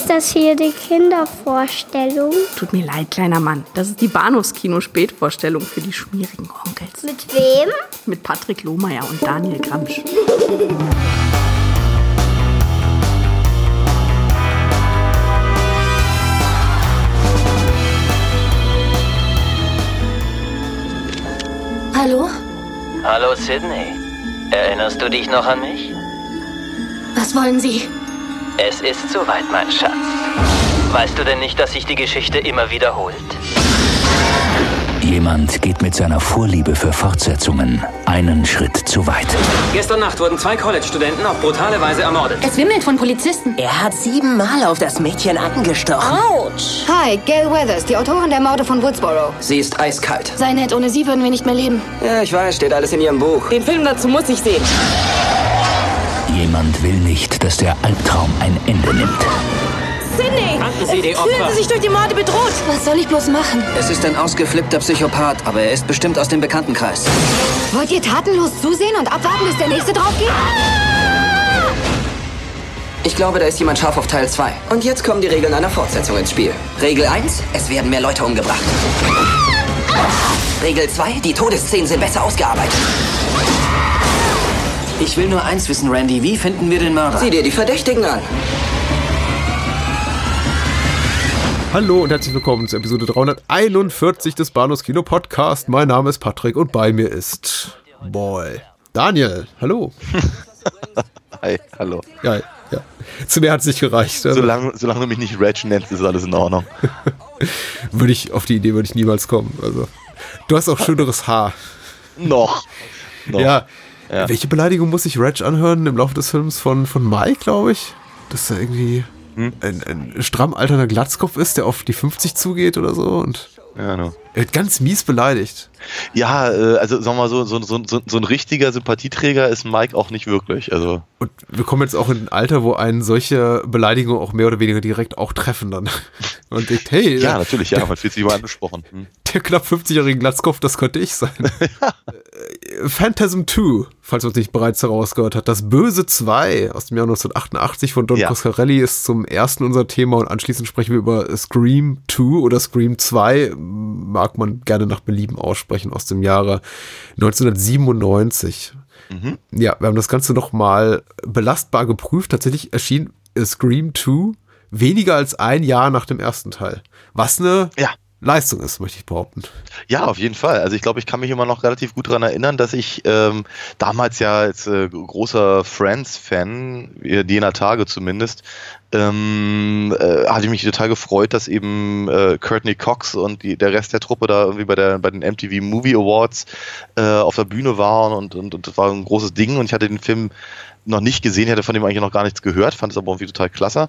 Ist das hier die Kindervorstellung? Tut mir leid, kleiner Mann. Das ist die Bahnhofskino-Spätvorstellung für die schmierigen Onkels. Mit wem? Mit Patrick Lohmeier und Daniel Gramsch. Hallo? Hallo Sydney. Erinnerst du dich noch an mich? Was wollen Sie? Es ist soweit, mein Schatz. Weißt du denn nicht, dass sich die Geschichte immer wiederholt? Jemand geht mit seiner Vorliebe für Fortsetzungen einen Schritt zu weit. Gestern Nacht wurden zwei College-Studenten auf brutale Weise ermordet. Es wimmelt von Polizisten. Er hat siebenmal auf das Mädchen angestochen. Autsch! Hi, Gail Weathers, die Autorin der Morde von Woodsboro. Sie ist eiskalt. Sei nett, ohne sie würden wir nicht mehr leben. Ja, ich weiß, steht alles in ihrem Buch. Den Film dazu muss ich sehen. Jemand will nicht, dass der Albtraum ein Ende nimmt. Sydney! Kannten Sie die Fühlen Opfer? Sie sich durch die Morde bedroht? Was soll ich bloß machen? Es ist ein ausgeflippter Psychopath, aber er ist bestimmt aus dem Bekanntenkreis. Wollt ihr tatenlos zusehen und abwarten, bis der nächste drauf geht? Ich glaube, da ist jemand scharf auf Teil 2. Und jetzt kommen die Regeln einer Fortsetzung ins Spiel. Regel 1, es werden mehr Leute umgebracht. Regel 2, die Todesszenen sind besser ausgearbeitet. Ich will nur eins wissen, Randy. Wie finden wir den Mörder? Sieh dir die Verdächtigen an. Hallo und herzlich willkommen zur Episode 341 des Bahnhofs Kino Podcast. Mein Name ist Patrick und bei mir ist Boy. Daniel, hallo. Hi, hallo. Ja, ja. Zu mir hat es nicht gereicht. Also, Solange, solange du mich nicht Reg nennst, ist alles in Ordnung. würde ich, auf die Idee würde ich niemals kommen. Also, du hast auch schöneres Haar. Noch. Noch. Ja. Ja. Welche Beleidigung muss sich Reg anhören im Laufe des Films von, von Mike, glaube ich? Dass er irgendwie Hm? ein, ein stramm alternder Glatzkopf ist, der auf die 50 zugeht oder so und Ja, no. Er wird ganz mies beleidigt. ja äh, also sagen wir mal so, so, so, so, so ein richtiger Sympathieträger ist Mike auch nicht wirklich. Also Und wir kommen jetzt auch in ein Alter, wo einen solche Beleidigungen auch mehr oder weniger direkt auch treffen dann. Und denkt, hey, ja, natürlich, ja, man fühlt sich immer angesprochen. Hm. der knapp 50-jährige Glatzkopf, das könnte ich sein. Äh, Phantasm 2, falls man es nicht bereits herausgehört hat. Das Böse 2 aus dem Jahr 1988 von Don Ja. Coscarelli ist zum ersten unser Thema und anschließend sprechen wir über Scream 2 oder Scream 2, mag man gerne nach Belieben aussprechen, aus dem Jahre 1997. Mhm. Ja, wir haben das Ganze nochmal belastbar geprüft. Tatsächlich erschien Scream 2 weniger als ein Jahr nach dem ersten Teil. Was eine Ja. Leistung ist, möchte ich behaupten. Ja, auf jeden Fall. Also ich glaube, ich kann mich immer noch relativ gut daran erinnern, dass ich ähm, damals ja als äh, großer Friends-Fan, jener Tage zumindest, ähm, äh, hatte ich mich total gefreut, dass eben äh, Courtney Cox und die, der Rest der Truppe da irgendwie bei, der, bei den MTV Movie Awards äh, auf der Bühne waren und, und, und das war ein großes Ding und ich hatte den Film noch nicht gesehen, ich hatte von dem eigentlich noch gar nichts gehört, fand es aber irgendwie total klasse.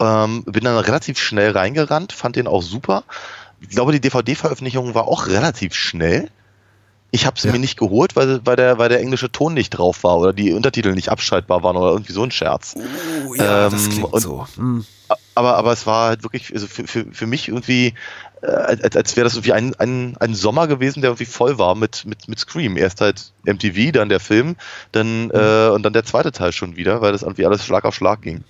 Ähm, bin dann relativ schnell reingerannt, fand den auch super. Ich glaube, die DVD-Veröffentlichung war auch relativ schnell. Ich habe sie Ja. mir nicht geholt, weil, weil, der, weil der englische Ton nicht drauf war oder die Untertitel nicht abschaltbar waren oder irgendwie so ein Scherz. Oh ja, das Ähm, klingt und- so. Hm. Aber, aber es war halt wirklich also für, für, für mich irgendwie, äh, als, als wäre das irgendwie ein, ein, ein Sommer gewesen, der irgendwie voll war mit, mit, mit Scream. Erst halt MTV, dann der Film, dann äh, und dann der zweite Teil schon wieder, weil das irgendwie alles Schlag auf Schlag ging.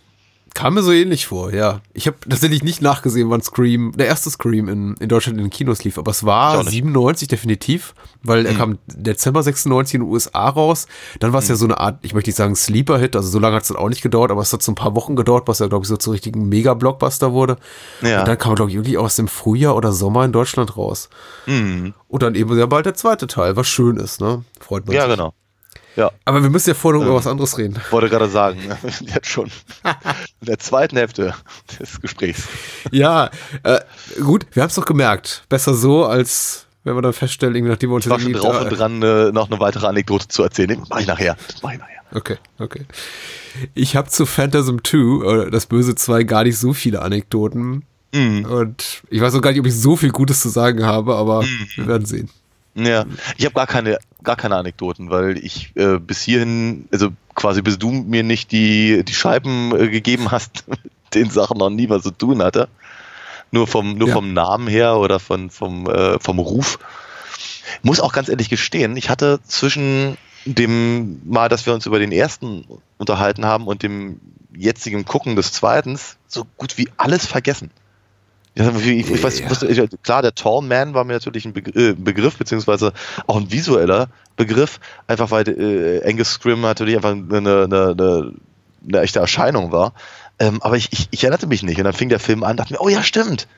Kam mir so ähnlich vor, ja. Ich habe tatsächlich nicht nachgesehen, wann Scream, der erste Scream in, in Deutschland in den Kinos lief, aber es war auch nicht. 97 definitiv, weil er kam Dezember 96 in den USA raus. Dann war es ja so eine Art, ich möchte nicht sagen Sleeper-Hit, also so lange hat es dann auch nicht gedauert, aber es hat so ein paar Wochen gedauert, was ja, glaube ich, so zu richtigen Mega-Blockbuster wurde. Ja. Und dann kam er, glaube ich, wirklich aus dem Frühjahr oder Sommer in Deutschland raus. Mhm. Und dann eben sehr bald der zweite Teil, was schön ist, ne? Freut man Ja, sich. genau. Ja, Aber wir müssen ja vorher noch über Ähm. was anderes reden. wollte gerade sagen, jetzt schon. In der zweiten Hälfte des Gesprächs. Ja, äh, gut, wir haben es doch gemerkt. Besser so, als wenn wir dann feststellen, irgendwie nachdem wir uns Ich war schon drauf und dran, äh, noch eine weitere Anekdote zu erzählen. Mach ich nachher. Das mach ich nachher. Okay, okay. Ich habe zu Phantasm 2, oder das Böse 2, gar nicht so viele Anekdoten. Mhm. Und ich weiß auch gar nicht, ob ich so viel Gutes zu sagen habe, aber wir werden sehen. Ja, ich habe gar keine, gar keine Anekdoten, weil ich äh, bis hierhin, also quasi bis du mir nicht die, die Scheiben äh, gegeben hast, den Sachen noch nie was zu tun hatte. Nur vom, nur Ja. vom Namen her oder von, vom, äh, vom Ruf. Muss auch ganz ehrlich gestehen, ich hatte zwischen dem Mal, dass wir uns über den ersten unterhalten haben und dem jetzigem Gucken des Zweitens so gut wie alles vergessen. Ja, ich, ich weiß, ja. klar, der Tall Man war mir natürlich ein äh, Begriff, beziehungsweise auch ein visueller Begriff, einfach weil äh, Angus Scrim natürlich einfach eine, eine, eine, eine echte Erscheinung war. Ähm, aber ich, ich, ich, erinnerte mich nicht. Und dann fing der Film an, dachte mir, oh ja, stimmt.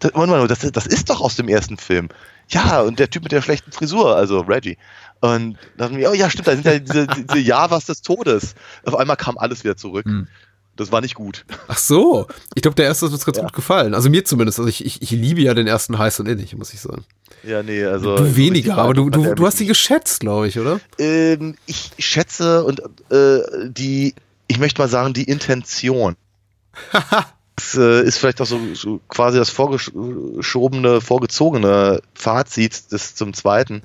Das, das, das ist doch aus dem ersten Film. Ja, und der Typ mit der schlechten Frisur, also Reggie. Und dann dachte ich, oh ja, stimmt, da sind ja diese, diese Javas des Todes. Auf einmal kam alles wieder zurück. Hm. Das war nicht gut. Ach so. Ich glaube, der erste ist uns ganz ja. gut gefallen. Also mir zumindest. Also ich, ich, ich liebe ja den ersten heiß und innig, muss ich sagen. Ja, nee, also. Du weniger, aber du, du, du hast ihn geschätzt, glaube ich, oder? Ähm, ich schätze und äh, die, ich möchte mal sagen, die Intention. das äh, ist vielleicht auch so, so quasi das vorgeschobene, vorgezogene Fazit des zum zweiten.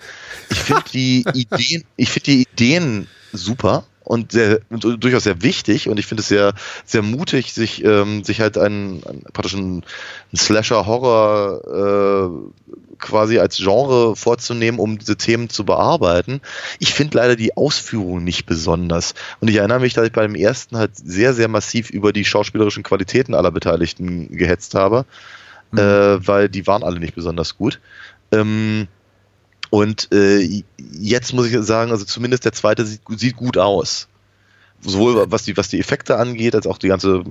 Ich finde die Ideen, ich finde die Ideen super und, sehr, und durchaus sehr wichtig und ich finde es sehr, sehr mutig, sich, ähm, sich halt einen, einen praktisch einen, einen Slasher-Horror äh, quasi als Genre vorzunehmen, um diese Themen zu bearbeiten. Ich finde leider die Ausführung nicht besonders. Und ich erinnere mich, dass ich bei dem ersten halt sehr, sehr massiv über die schauspielerischen Qualitäten aller Beteiligten gehetzt habe, mhm. äh, weil die waren alle nicht besonders gut. Ähm, und äh, jetzt muss ich sagen, also zumindest der zweite sieht, sieht gut aus. Sowohl was die, was die Effekte angeht, als auch die ganze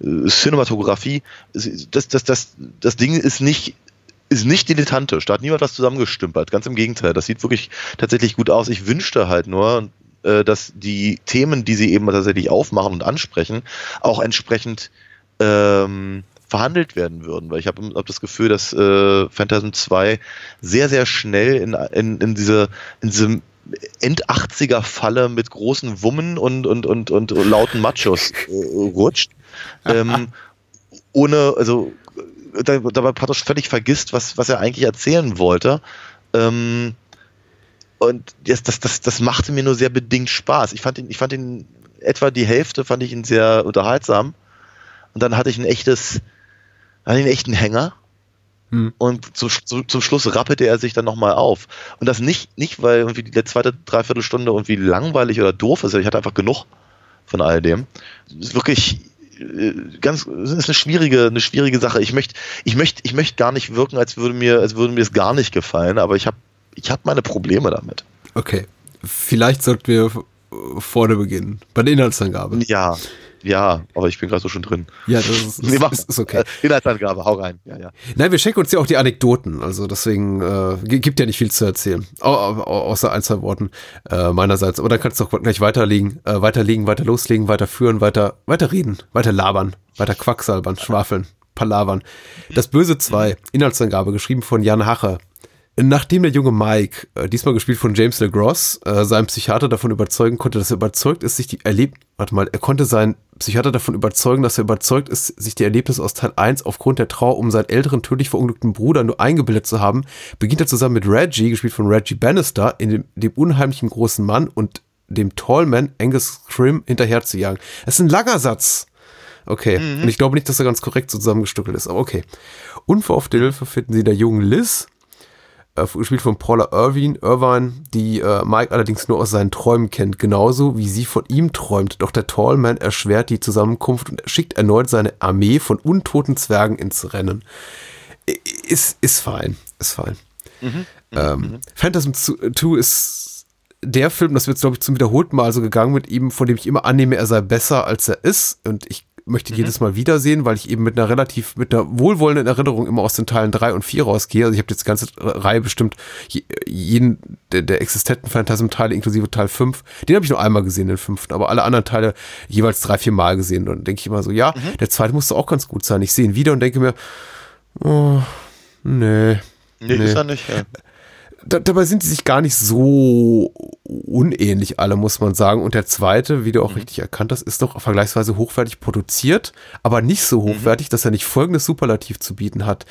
äh, Cinematografie. Das, das, das, das Ding ist nicht, ist nicht dilettantisch. Da hat niemand was zusammengestümpert. Ganz im Gegenteil. Das sieht wirklich tatsächlich gut aus. Ich wünschte halt nur, äh, dass die Themen, die sie eben tatsächlich aufmachen und ansprechen, auch entsprechend ähm, verhandelt werden würden, weil ich habe hab das Gefühl, dass äh, Phantasm 2 sehr, sehr schnell in, in, in diese in diesem End-80er Falle mit großen Wummen und, und, und, und lauten Machos äh, rutscht. Ähm, ohne, also dabei praktisch völlig vergisst, was, was er eigentlich erzählen wollte. Ähm, und das, das, das, das machte mir nur sehr bedingt Spaß. Ich fand ihn, ich fand ihn etwa die Hälfte fand ich ihn sehr unterhaltsam. Und dann hatte ich ein echtes, hatte einen echten Hänger. Hm. Und zu, zu, zum Schluss rappelte er sich dann nochmal auf. Und das nicht, nicht, weil irgendwie die zweite Dreiviertelstunde irgendwie langweilig oder doof ist. Ich hatte einfach genug von all dem. Das ist wirklich äh, ganz, das ist eine schwierige, eine schwierige Sache. Ich möchte, ich möchte, ich möchte gar nicht wirken, als würde mir, als würde mir es gar nicht gefallen, aber ich habe, ich habe meine Probleme damit. Okay. Vielleicht sollten wir vorne beginnen. Bei der Inhaltsangabe. Ja. Ja, aber ich bin gerade so schon drin. Ja, das ist, nee, ist, ist okay. Inhaltsangabe, hau rein. Ja, ja. Nein, wir schenken uns ja auch die Anekdoten. Also deswegen äh, gibt ja nicht viel zu erzählen. Au, außer ein, zwei Worten äh, meinerseits. Aber dann kannst du doch gleich weiterlegen, äh, weiterlegen, weiter loslegen, weiter führen, weiter, weiter reden, weiter labern, weiter quacksalbern, schwafeln, palavern. Das Böse 2, Inhaltsangabe, geschrieben von Jan Hache. Nachdem der junge Mike, äh, diesmal gespielt von James LeGross, äh, seinen Psychiater davon überzeugen konnte, dass er überzeugt ist, sich die erlebt, warte mal, er konnte seinen Psychiater davon überzeugen, dass er überzeugt ist, sich die Erlebnisse aus Teil 1 aufgrund der Trauer um seinen älteren tödlich verunglückten Bruder nur eingebildet zu haben, beginnt er zusammen mit Reggie, gespielt von Reggie Bannister, in dem, dem unheimlichen großen Mann und dem Tallman Angus Scrim hinterher zu jagen. Das ist ein langer Satz. Okay. Mhm. Und ich glaube nicht, dass er ganz korrekt zusammengestückelt ist, aber okay. Unverhoffte Hilfe finden sie der jungen Liz, gespielt von Paula Irvine, Irvine, die äh, Mike allerdings nur aus seinen Träumen kennt, genauso wie sie von ihm träumt. Doch der Tallman erschwert die Zusammenkunft und schickt erneut seine Armee von untoten Zwergen ins Rennen. Ist, ist fein, ist fein. Mhm. Ähm, mhm. Phantasm 2 ist der Film, das wird, glaube ich, zum wiederholten Mal so gegangen mit ihm, von dem ich immer annehme, er sei besser, als er ist. Und ich möchte mhm. jedes Mal wiedersehen, weil ich eben mit einer relativ, mit einer wohlwollenden Erinnerung immer aus den Teilen drei und vier rausgehe. Also ich habe jetzt die ganze Reihe bestimmt, jeden der, der existenten Phantasm-Teile inklusive Teil 5, den habe ich nur einmal gesehen, den fünften, aber alle anderen Teile jeweils drei, vier Mal gesehen. Und dann denke ich immer so, ja, mhm. der zweite musste auch ganz gut sein. Ich sehe ihn wieder und denke mir, oh, nee. Nee, nee. ist er nicht, ja da, dabei sind sie sich gar nicht so unähnlich alle, muss man sagen. Und der zweite, wie du auch mhm. richtig erkannt hast, ist doch vergleichsweise hochwertig produziert, aber nicht so mhm. hochwertig, mhm. dass er nicht folgendes Superlativ zu bieten hat.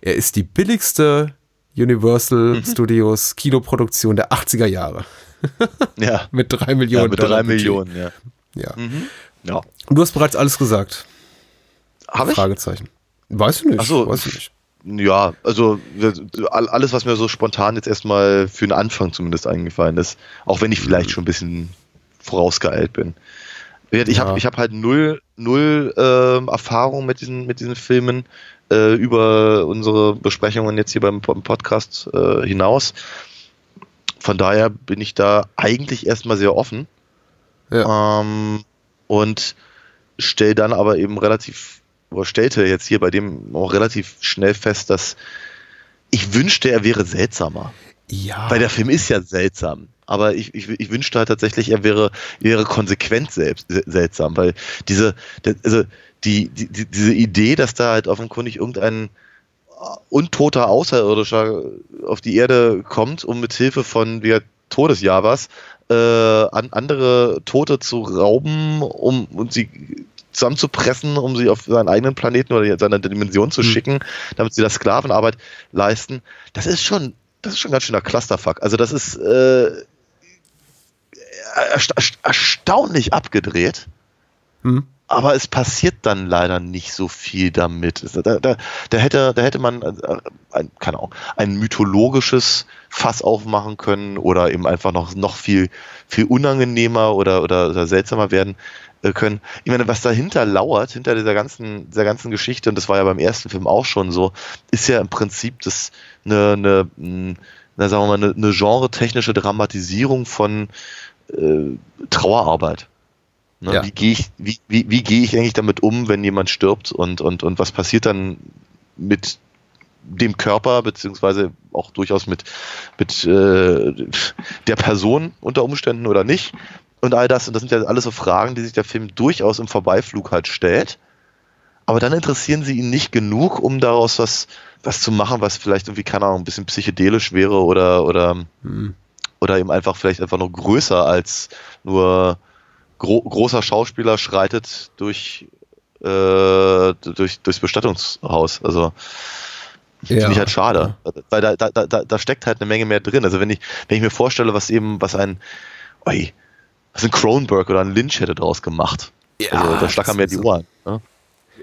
Er ist die billigste Universal mhm. Studios Kinoproduktion der 80er Jahre. ja. mit drei Millionen. Ja, mit drei Millionen, ja. Ja. Mhm. ja. Und du hast bereits alles gesagt. Habe ich? Fragezeichen. Weißt du nicht. Ach so. Weiß ich nicht. Ja, also alles, was mir so spontan jetzt erstmal für den Anfang zumindest eingefallen ist, auch wenn ich vielleicht schon ein bisschen vorausgeeilt bin. Ich habe ich hab halt null, null ähm, Erfahrung mit diesen, mit diesen Filmen äh, über unsere Besprechungen jetzt hier beim, Podcast äh, hinaus. Von daher bin ich da eigentlich erstmal sehr offen. Ja. Ähm, und stell dann aber eben relativ, oder stellte jetzt hier bei dem auch relativ schnell fest, dass ich wünschte, er wäre seltsamer. Ja. Weil der Film ist ja seltsam. Aber ich, ich, ich wünschte halt tatsächlich, er wäre, wäre konsequent selbst, seltsam, weil diese, also die, die, die, diese Idee, dass da halt offenkundig irgendein untoter Außerirdischer auf die Erde kommt, um mit Hilfe von wie Todesjavas äh, an andere Tote zu rauben, um und sie zusammenzupressen, um sie auf seinen eigenen Planeten oder seine Dimension zu Hm. schicken, damit sie da Sklavenarbeit leisten. Das ist schon, das ist schon ein ganz schöner Clusterfuck. Also das ist äh, ersta erstaunlich abgedreht. Hm. Aber es passiert dann leider nicht so viel damit. Da, da, da, hätte, da hätte man äh, ein, keine Ahnung, ein mythologisches Fass aufmachen können oder eben einfach noch, noch viel, viel unangenehmer oder, oder, oder seltsamer werden können. Ich meine, was dahinter lauert, hinter dieser ganzen, dieser ganzen Geschichte, und das war ja beim ersten Film auch schon so, ist ja im Prinzip das eine, eine, na, sagen wir mal, eine, eine genre-technische Dramatisierung von äh, Trauerarbeit. Ne, Ja. Wie gehe ich, wie, wie, wie gehe ich eigentlich damit um, wenn jemand stirbt und, und, und was passiert dann mit dem Körper, beziehungsweise auch durchaus mit, mit äh, der Person unter Umständen oder nicht. Und all das, und das sind ja alles so Fragen, die sich der Film durchaus im Vorbeiflug halt stellt. Aber dann interessieren sie ihn nicht genug, um daraus was, was zu machen, was vielleicht irgendwie, keine Ahnung, ein bisschen psychedelisch wäre oder, oder, Hm. oder eben einfach vielleicht einfach noch größer als nur gro großer Schauspieler schreitet durch, äh, durch durchs Bestattungshaus. Also Ja. finde ich halt schade, weil da, da, da, da steckt halt eine Menge mehr drin. Also wenn ich wenn ich mir vorstelle, was eben was ein oi, was ein Cronenberg oder ein Lynch hätte draus gemacht. Ja, also da schlackern mir die so. Ohren. Ne?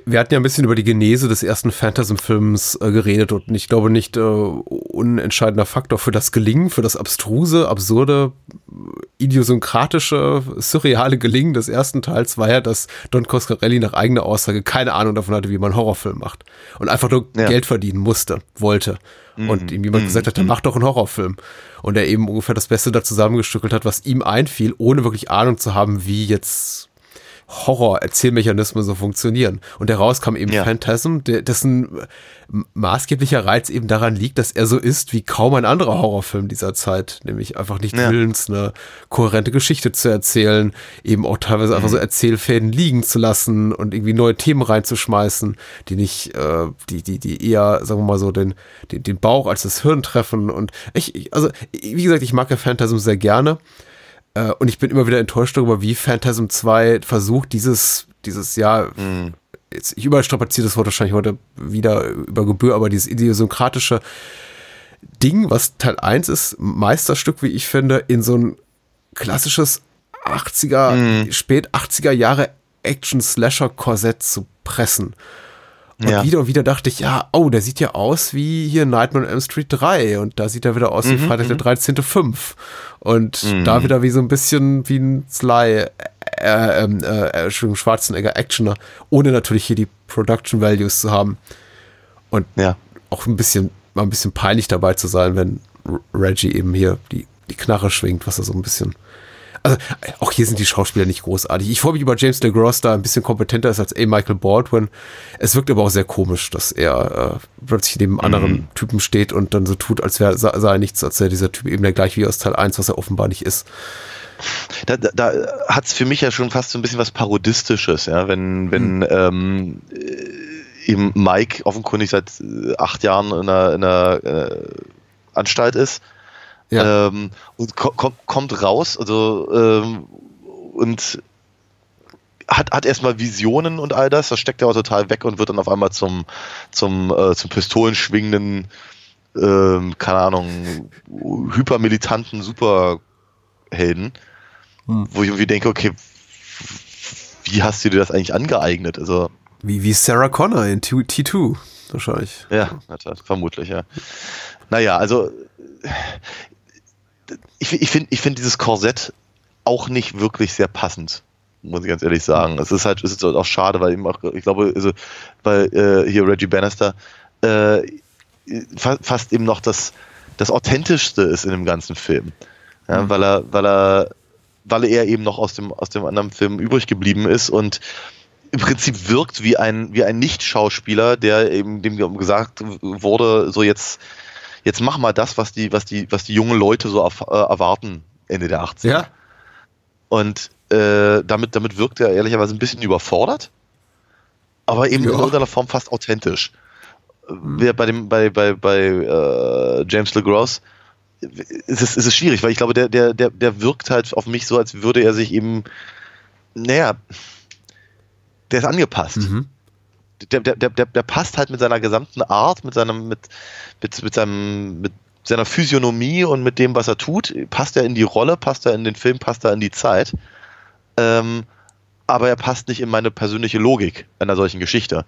Wir hatten ja ein bisschen über die Genese des ersten Phantasm-Films äh, geredet und ich glaube nicht äh, unentscheidender Faktor für das Gelingen, für das abstruse, absurde, idiosynkratische, surreale Gelingen des ersten Teils war ja, dass Don Coscarelli nach eigener Aussage keine Ahnung davon hatte, wie man Horrorfilm macht und einfach nur Ja. Geld verdienen musste, wollte. Und ihm jemand gesagt hat, dann mach doch einen Horrorfilm. Und er eben ungefähr das Beste da zusammengestückelt hat, was ihm einfiel, ohne wirklich Ahnung zu haben, wie jetzt Horror-Erzählmechanismen so funktionieren. Und heraus kam eben Ja. Phantasm, dessen maßgeblicher Reiz eben daran liegt, dass er so ist wie kaum ein anderer Horrorfilm dieser Zeit, nämlich einfach nicht Ja. willens, eine kohärente Geschichte zu erzählen, eben auch teilweise einfach so Erzählfäden liegen zu lassen und irgendwie neue Themen reinzuschmeißen, die nicht, äh, die, die, die eher, sagen wir mal so, den, den, den Bauch als das Hirn treffen. Und ich, ich also, wie gesagt, ich mag ja Phantasm sehr gerne. Äh, und ich bin immer wieder enttäuscht darüber, wie Phantasm 2 versucht, dieses, dieses, ja, jetzt, ich überstrapaziere das Wort wahrscheinlich heute wieder über Gebühr, aber dieses idiosynkratische Ding, was Teil 1 ist, Meisterstück, wie ich finde, in so ein klassisches 80er, spät 80er Jahre Action-Slasher-Korsett zu pressen. Und Ja. wieder und wieder dachte ich, ja, oh, der sieht ja aus wie hier Nightmare on Elm Street 3 und da sieht er wieder aus wie Freitag der 13. 5 und da wieder wie so ein bisschen wie ein Sly, äh, ähm, äh, Entschuldigung, Schwarzenegger Actioner, ohne natürlich hier die Production Values zu haben und Ja. auch ein bisschen, mal ein bisschen peinlich dabei zu sein, wenn Reggie eben hier die, die Knarre schwingt, was er so ein bisschen also auch hier sind die Schauspieler nicht großartig. Ich freue mich über James LeGros, da ein bisschen kompetenter ist als A. Michael Baldwin. Es wirkt aber auch sehr komisch, dass er äh, plötzlich neben anderen Typen steht und dann so tut, als wäre sei er nichts, als wäre dieser Typ eben der gleich wie aus Teil 1, was er offenbar nicht ist. da, da, da hat es für mich ja schon fast so ein bisschen was Parodistisches, ja, wenn, wenn ähm, äh, eben Mike offenkundig seit äh, acht Jahren in einer, in einer äh, Anstalt ist Ja. ähm, und ko kommt, raus, also ähm, und hat, hat erstmal Visionen und all das, das steckt er auch total weg und wird dann auf einmal zum, zum, äh, zum pistolenschwingenden, ähm, keine Ahnung, hypermilitanten Superhelden, wo ich irgendwie denke, okay, wie hast du dir das eigentlich angeeignet? Also, Wie, wie Sarah Connor in T- T2 wahrscheinlich. ja, vermutlich, ja. Naja, also ich, ich finde ich find dieses Korsett auch nicht wirklich sehr passend muss ich ganz ehrlich sagen. Es ist halt, es ist auch schade, weil eben auch, ich glaube, also, weil äh, hier Reggie Bannister äh, fa fast eben noch das, das Authentischste ist in dem ganzen Film. Ja, mhm. weil er, weil er, weil er eben noch aus dem, aus dem anderen Film übrig geblieben ist und im Prinzip wirkt wie ein, wie ein Nicht-Schauspieler, der eben dem gesagt wurde, so jetzt, jetzt mach mal das, was die, was die, was die jungen Leute so äh, erwarten Ende der 80er. Ja. Und äh, damit, damit wirkt er ehrlicherweise ein bisschen überfordert, aber eben ja. in irgendeiner Form fast authentisch. Mhm. Bei dem, bei, bei, bei äh, James LeGros ist es, ist es schwierig, weil ich glaube, der, der, der, der wirkt halt auf mich so, als würde er sich eben, naja, der ist angepasst. Mhm. Der, der, der, der passt halt mit seiner gesamten Art, mit seinem, mit, mit, mit seinem, mit seiner Physiognomie und mit dem, was er tut, passt er in die Rolle, passt er in den Film, passt er in die Zeit. Ähm, aber er passt nicht in meine persönliche Logik einer solchen Geschichte.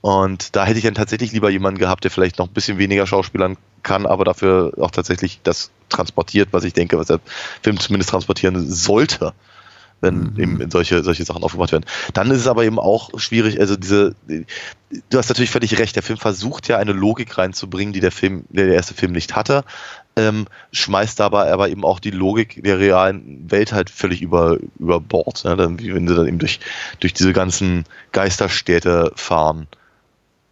Und da hätte ich dann tatsächlich lieber jemanden gehabt, der vielleicht noch ein bisschen weniger Schauspielern kann, aber dafür auch tatsächlich das transportiert, was ich denke, was der Film zumindest transportieren sollte wenn mhm. eben solche, solche Sachen aufgemacht werden. Dann ist es aber eben auch schwierig, also diese, du hast natürlich völlig recht, der Film versucht ja eine Logik reinzubringen, die der Film, der, der erste Film nicht hatte, ähm, schmeißt dabei aber eben auch die Logik der realen Welt halt völlig über, über Bord, ne? dann, wenn sie dann eben durch, durch diese ganzen Geisterstädte fahren.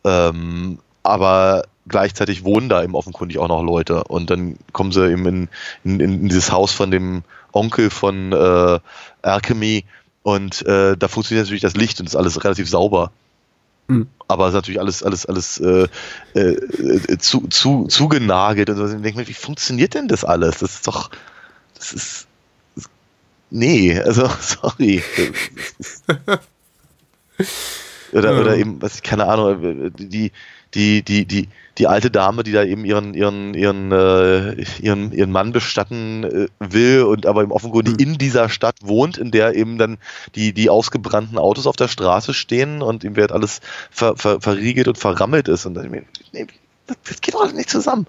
Ähm, aber gleichzeitig wohnen da eben offenkundig auch noch Leute und dann kommen sie eben in, in, in dieses Haus von dem Onkel von äh, Alchemy und äh, da funktioniert natürlich das Licht und ist alles relativ sauber. Mhm. Aber es ist natürlich alles, alles, alles äh, äh, zu, zu, zugenagelt und so. Ich denke mir, wie funktioniert denn das alles? Das ist doch, das ist, das, nee, also sorry. oder, oder eben, was ich keine Ahnung, die, die, die, die, die alte Dame, die da eben ihren, ihren, ihren, äh, ihren, ihren Mann bestatten äh, will und aber eben offenkundig mhm. in dieser Stadt wohnt, in der eben dann die, die ausgebrannten Autos auf der Straße stehen und ihm wird alles ver, ver, verriegelt und verrammelt ist. Und dann, nee, das geht doch alles nicht zusammen.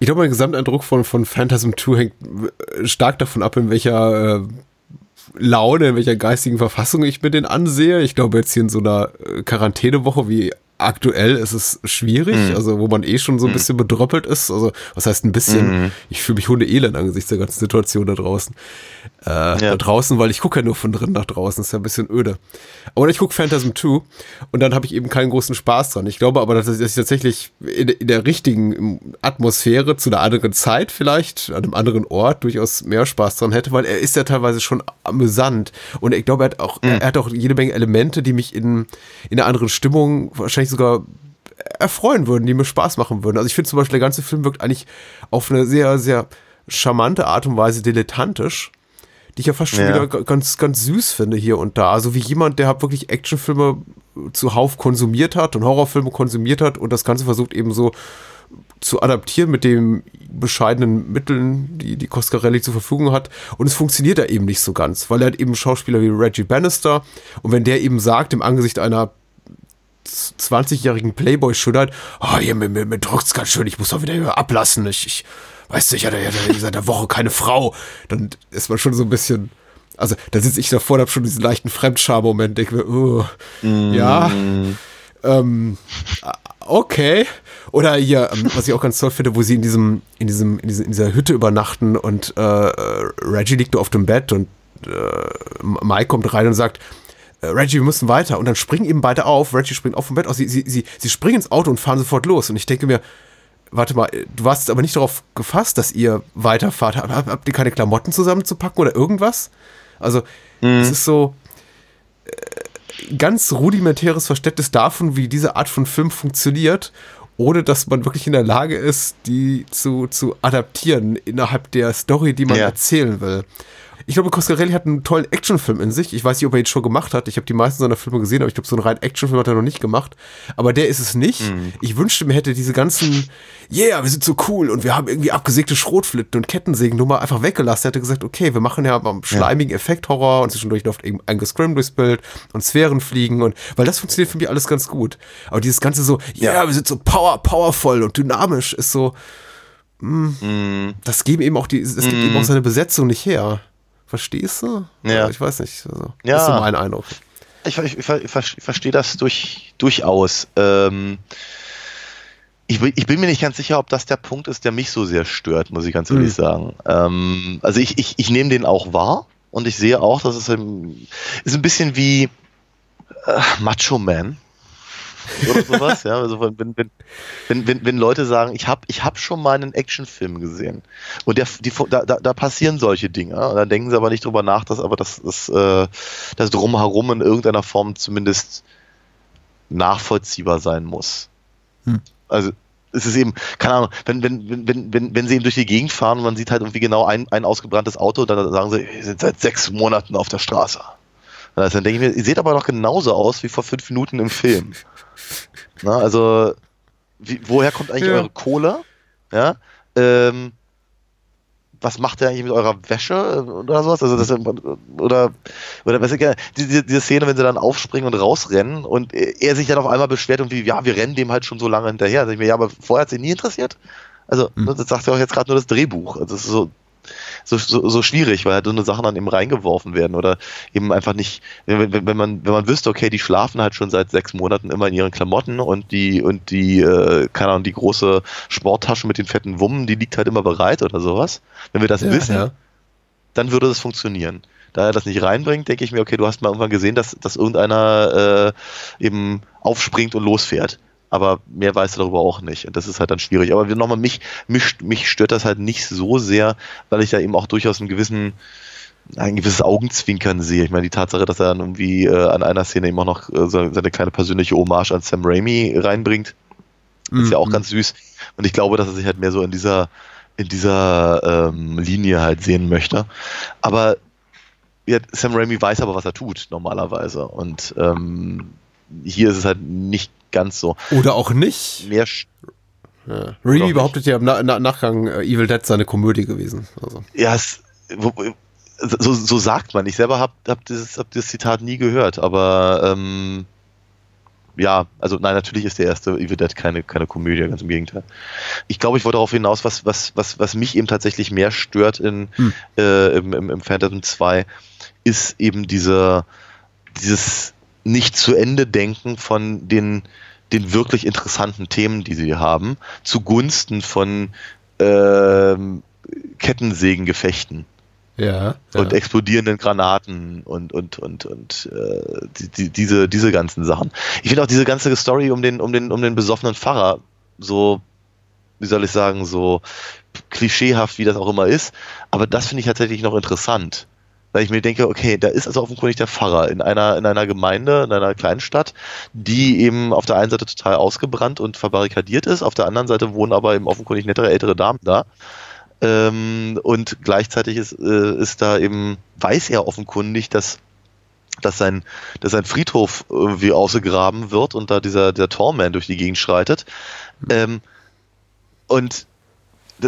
Ich glaube, mein Gesamteindruck von, von Phantasm 2 hängt stark davon ab, in welcher äh, Laune, in welcher geistigen Verfassung ich mir den ansehe. Ich glaube, jetzt hier in so einer äh, Quarantänewoche wie aktuell ist es schwierig, mhm. also wo man eh schon so ein mhm. bisschen bedröppelt ist. Also was heißt ein bisschen? Mhm. Ich fühle mich hundeelend angesichts der ganzen Situation da draußen. Äh, ja. Da draußen, weil ich gucke ja nur von drin nach draußen, ist ja ein bisschen öde. Aber ich gucke Phantasm 2 und dann habe ich eben keinen großen Spaß dran. Ich glaube aber, dass ich tatsächlich in, in, der richtigen Atmosphäre zu einer anderen Zeit vielleicht, an einem anderen Ort durchaus mehr Spaß dran hätte, weil er ist ja teilweise schon amüsant. Und ich glaube, er hat auch, mhm. er hat auch jede Menge Elemente, die mich in, in einer anderen Stimmung wahrscheinlich sogar erfreuen würden, die mir Spaß machen würden. Also ich finde zum Beispiel, der ganze Film wirkt eigentlich auf eine sehr, sehr charmante Art und Weise dilettantisch die ich ja fast schon ja. wieder ganz, ganz süß finde hier und da. Also wie jemand, der halt wirklich Actionfilme zuhauf konsumiert hat und Horrorfilme konsumiert hat und das Ganze versucht eben so zu adaptieren mit den bescheidenen Mitteln, die die Coscarelli zur Verfügung hat. Und es funktioniert da eben nicht so ganz, weil er hat eben Schauspieler wie Reggie Bannister und wenn der eben sagt, im Angesicht einer 20-jährigen Playboy-Schüler, oh, hier, mir, mir, mir drückt's ganz schön, ich muss doch wieder ablassen, ich, ich weißt du, ich hatte ja seit einer Woche keine Frau. Dann ist man schon so ein bisschen, also da sitze ich davor und habe schon diesen leichten Fremdscham-Moment, denke mir, oh, mm. ja, ähm, okay. Oder hier, ähm, was ich auch ganz toll finde, wo sie in diesem, in diesem, in, dieser Hütte übernachten und äh, Reggie liegt auf dem Bett und äh, Mike kommt rein und sagt, äh, Reggie, wir müssen weiter. Und dann springen eben beide auf. Reggie springt auf dem Bett aus. Sie, sie, sie, sie springen ins Auto und fahren sofort los. Und ich denke mir, warte mal, du warst aber nicht darauf gefasst, dass ihr weiterfahrt. Hab, habt ihr keine Klamotten zusammenzupacken oder irgendwas? Also, mhm. es ist so äh, ganz rudimentäres Verständnis davon, wie diese Art von Film funktioniert, ohne dass man wirklich in der Lage ist, die zu, zu adaptieren innerhalb der Story, die man ja. erzählen will. Ich glaube, Coscarelli hat einen tollen Actionfilm in sich. Ich weiß nicht, ob er ihn schon gemacht hat. Ich habe die meisten seiner Filme gesehen, aber ich glaube, so einen reinen Actionfilm hat er noch nicht gemacht. Aber der ist es nicht. Mhm. Ich wünschte, mir hätte diese ganzen, yeah, wir sind so cool und wir haben irgendwie abgesägte Schrotflitten und Kettensägen nur mal einfach weggelassen. Er hätte gesagt, okay, wir machen ja am schleimigen ja. Effekt-Horror und zwischendurch läuft eben ein Gescrim durchs Bild und Sphären fliegen und, weil das funktioniert für mich alles ganz gut. Aber dieses ganze so, ja, yeah, wir sind so power, powervoll und dynamisch ist so, mm, mhm. das geben eben auch die, es gibt eben auch seine Besetzung nicht her. Verstehst du? Ja. Ich weiß nicht. Also, Ja. Das ist so mein Eindruck. Ich, ich, ich, ich, verstehe das durch, durchaus. Ähm, ich, bin- mir nicht ganz sicher, ob das der Punkt ist, der mich so sehr stört, muss ich ganz ehrlich sagen. Ähm, also ich, ich, ich nehme den auch wahr und ich sehe auch, dass es ein, ist ein bisschen wie äh, Macho Man. Oder sowas, ja. Also wenn, wenn, wenn, wenn, wenn Leute sagen, ich habe ich hab schon mal einen Actionfilm gesehen und der, die, da, da, da passieren solche Dinge und dann denken sie aber nicht drüber nach, dass aber das, das, äh, das Drumherum in irgendeiner Form zumindest nachvollziehbar sein muss. Hm. Also es ist eben, keine Ahnung, wenn, wenn, wenn, wenn, wenn, wenn sie eben durch die Gegend fahren und man sieht halt irgendwie genau ein, ein ausgebranntes Auto, dann sagen sie, wir sind seit sechs Monaten auf der Straße. Also dann denke ich mir, ihr seht aber noch genauso aus wie vor fünf Minuten im Film. Na, also, wie, woher kommt eigentlich Ja. eure Kohle? Ja. Ähm, was macht ihr eigentlich mit eurer Wäsche äh, oder sowas? Also das, oder oder was ich, diese, diese Szene, wenn sie dann aufspringen und rausrennen und er sich dann auf einmal beschwert und wie, ja, wir rennen dem halt schon so lange hinterher. Da sag ich mir, ja, aber vorher hat sie nie interessiert. Also, Hm. das sagt ja auch jetzt gerade nur das Drehbuch. Also, das ist so, so, so, so schwierig, weil halt so eine Sachen dann eben reingeworfen werden oder eben einfach nicht, wenn, wenn, man, wenn man wüsste, okay, die schlafen halt schon seit sechs Monaten immer in ihren Klamotten und die, und die, äh, keine Ahnung, die große Sporttasche mit den fetten Wummen, die liegt halt immer bereit oder sowas. Wenn wir das Ja, wissen, ja. dann würde das funktionieren. Da er das nicht reinbringt, denke ich mir, okay, du hast mal irgendwann gesehen, dass, dass irgendeiner äh, eben aufspringt und losfährt. Aber mehr weißt du darüber auch nicht. Und das ist halt dann schwierig. Aber nochmal, mich, mich, mich stört das halt nicht so sehr, weil ich da eben auch durchaus einen gewissen, ein gewisses Augenzwinkern sehe. Ich meine, die Tatsache, dass er dann irgendwie äh, an einer Szene eben auch noch äh, so- seine kleine persönliche Hommage an Sam Raimi reinbringt, ist ja auch Mhm. ganz süß. Und ich glaube, dass er sich halt mehr so in dieser, in dieser ähm, Linie halt sehen möchte. Aber ja, Sam Raimi weiß aber, was er tut, normalerweise. Und ähm, hier ist es halt nicht ganz so. Oder auch nicht. Mehr sch- Ja. Nicht. behauptet ja im Na Na Nachgang, äh, Evil Dead sei eine Komödie gewesen. Also. ja, es, wo, so, so sagt man. Ich selber habe hab dieses, hab dieses Zitat nie gehört, aber ähm, ja, also nein, natürlich ist der erste Evil Dead keine, keine Komödie, ganz im Gegenteil. Ich glaube, ich wollte darauf hinaus, was, was, was, was mich eben tatsächlich mehr stört in, Hm. äh, im, im, im Phantom 2, ist eben diese, dieses nicht zu Ende denken von den, den wirklich interessanten Themen, die sie haben, zugunsten von ähm, Kettensägengefechten Ja. und ja. explodierenden Granaten und und und und äh, die, die, diese diese ganzen Sachen. Ich finde auch diese ganze Story um den um den um den besoffenen Pfarrer so wie soll ich sagen so klischeehaft wie das auch immer ist, aber das finde ich tatsächlich noch interessant. Weil ich mir denke, okay, da ist also offenkundig der Pfarrer in einer, in einer Gemeinde, in einer kleinen Stadt, die eben auf der einen Seite total ausgebrannt und verbarrikadiert ist, auf der anderen Seite wohnen aber eben offenkundig nettere ältere Damen da. Ähm, und gleichzeitig ist, äh, ist da eben, weiß er offenkundig, dass, dass, sein, dass sein Friedhof irgendwie ausgegraben wird und da dieser, der Torman durch die Gegend schreitet. Ähm, und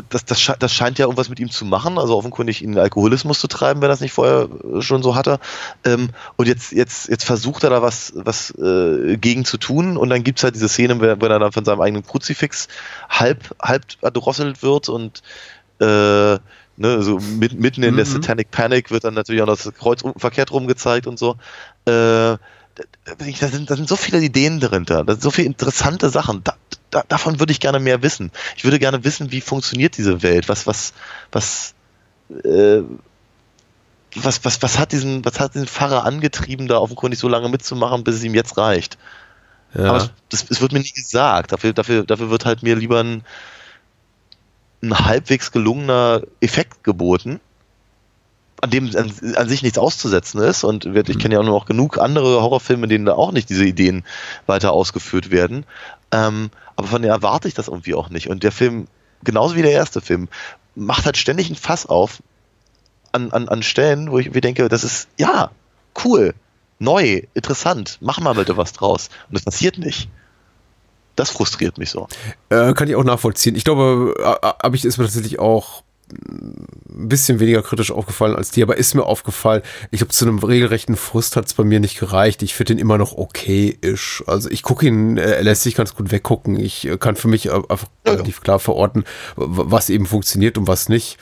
das, das, sche- das scheint ja irgendwas mit ihm zu machen, also offenkundig ihn in den Alkoholismus zu treiben, wenn er das nicht vorher äh, schon so hatte. Ähm, und jetzt, jetzt, jetzt versucht er da was, was äh, gegen zu tun und dann gibt's halt diese Szene, wenn, wenn er dann von seinem eigenen Kruzifix halb, halb erdrosselt wird und äh, ne, so mit, mitten in der Mhm. Satanic Panic wird dann natürlich auch noch das Kreuz verkehrt rum gezeigt und so. Äh, da, da, sind, da sind so viele Ideen drin, da, da sind so viele interessante Sachen. Da, da, davon würde ich gerne mehr wissen. Ich würde gerne wissen, wie funktioniert diese Welt? Was, was, was, äh, was, was, was hat diesen, was hat diesen Pfarrer angetrieben, da offenkundig so lange mitzumachen, bis es ihm jetzt reicht? ja. Aber es, das, es wird mir nie gesagt. Dafür, dafür, dafür wird halt mir lieber ein, ein halbwegs gelungener Effekt geboten, an dem an, an sich nichts auszusetzen ist. Und ich kenne ja auch noch genug andere Horrorfilme, in denen da auch nicht diese Ideen weiter ausgeführt werden. Ähm, aber von denen erwarte ich das irgendwie auch nicht. Und der Film, genauso wie der erste Film, macht halt ständig ein Fass auf an, an, an Stellen, wo ich mir denke, das ist, ja, cool, neu, interessant, mach mal bitte was draus. Und das passiert nicht. Das frustriert mich so. Äh, kann ich auch nachvollziehen. Ich glaube, äh, habe ich ist mir tatsächlich auch ein bisschen weniger kritisch aufgefallen als dir, aber ist mir aufgefallen, ich glaube, zu einem regelrechten Frust hat es bei mir nicht gereicht. Ich finde ihn immer noch okay-ish. Also ich gucke ihn, äh, er lässt sich ganz gut weggucken. Ich äh, kann für mich äh, einfach relativ klar verorten, was eben funktioniert und was nicht.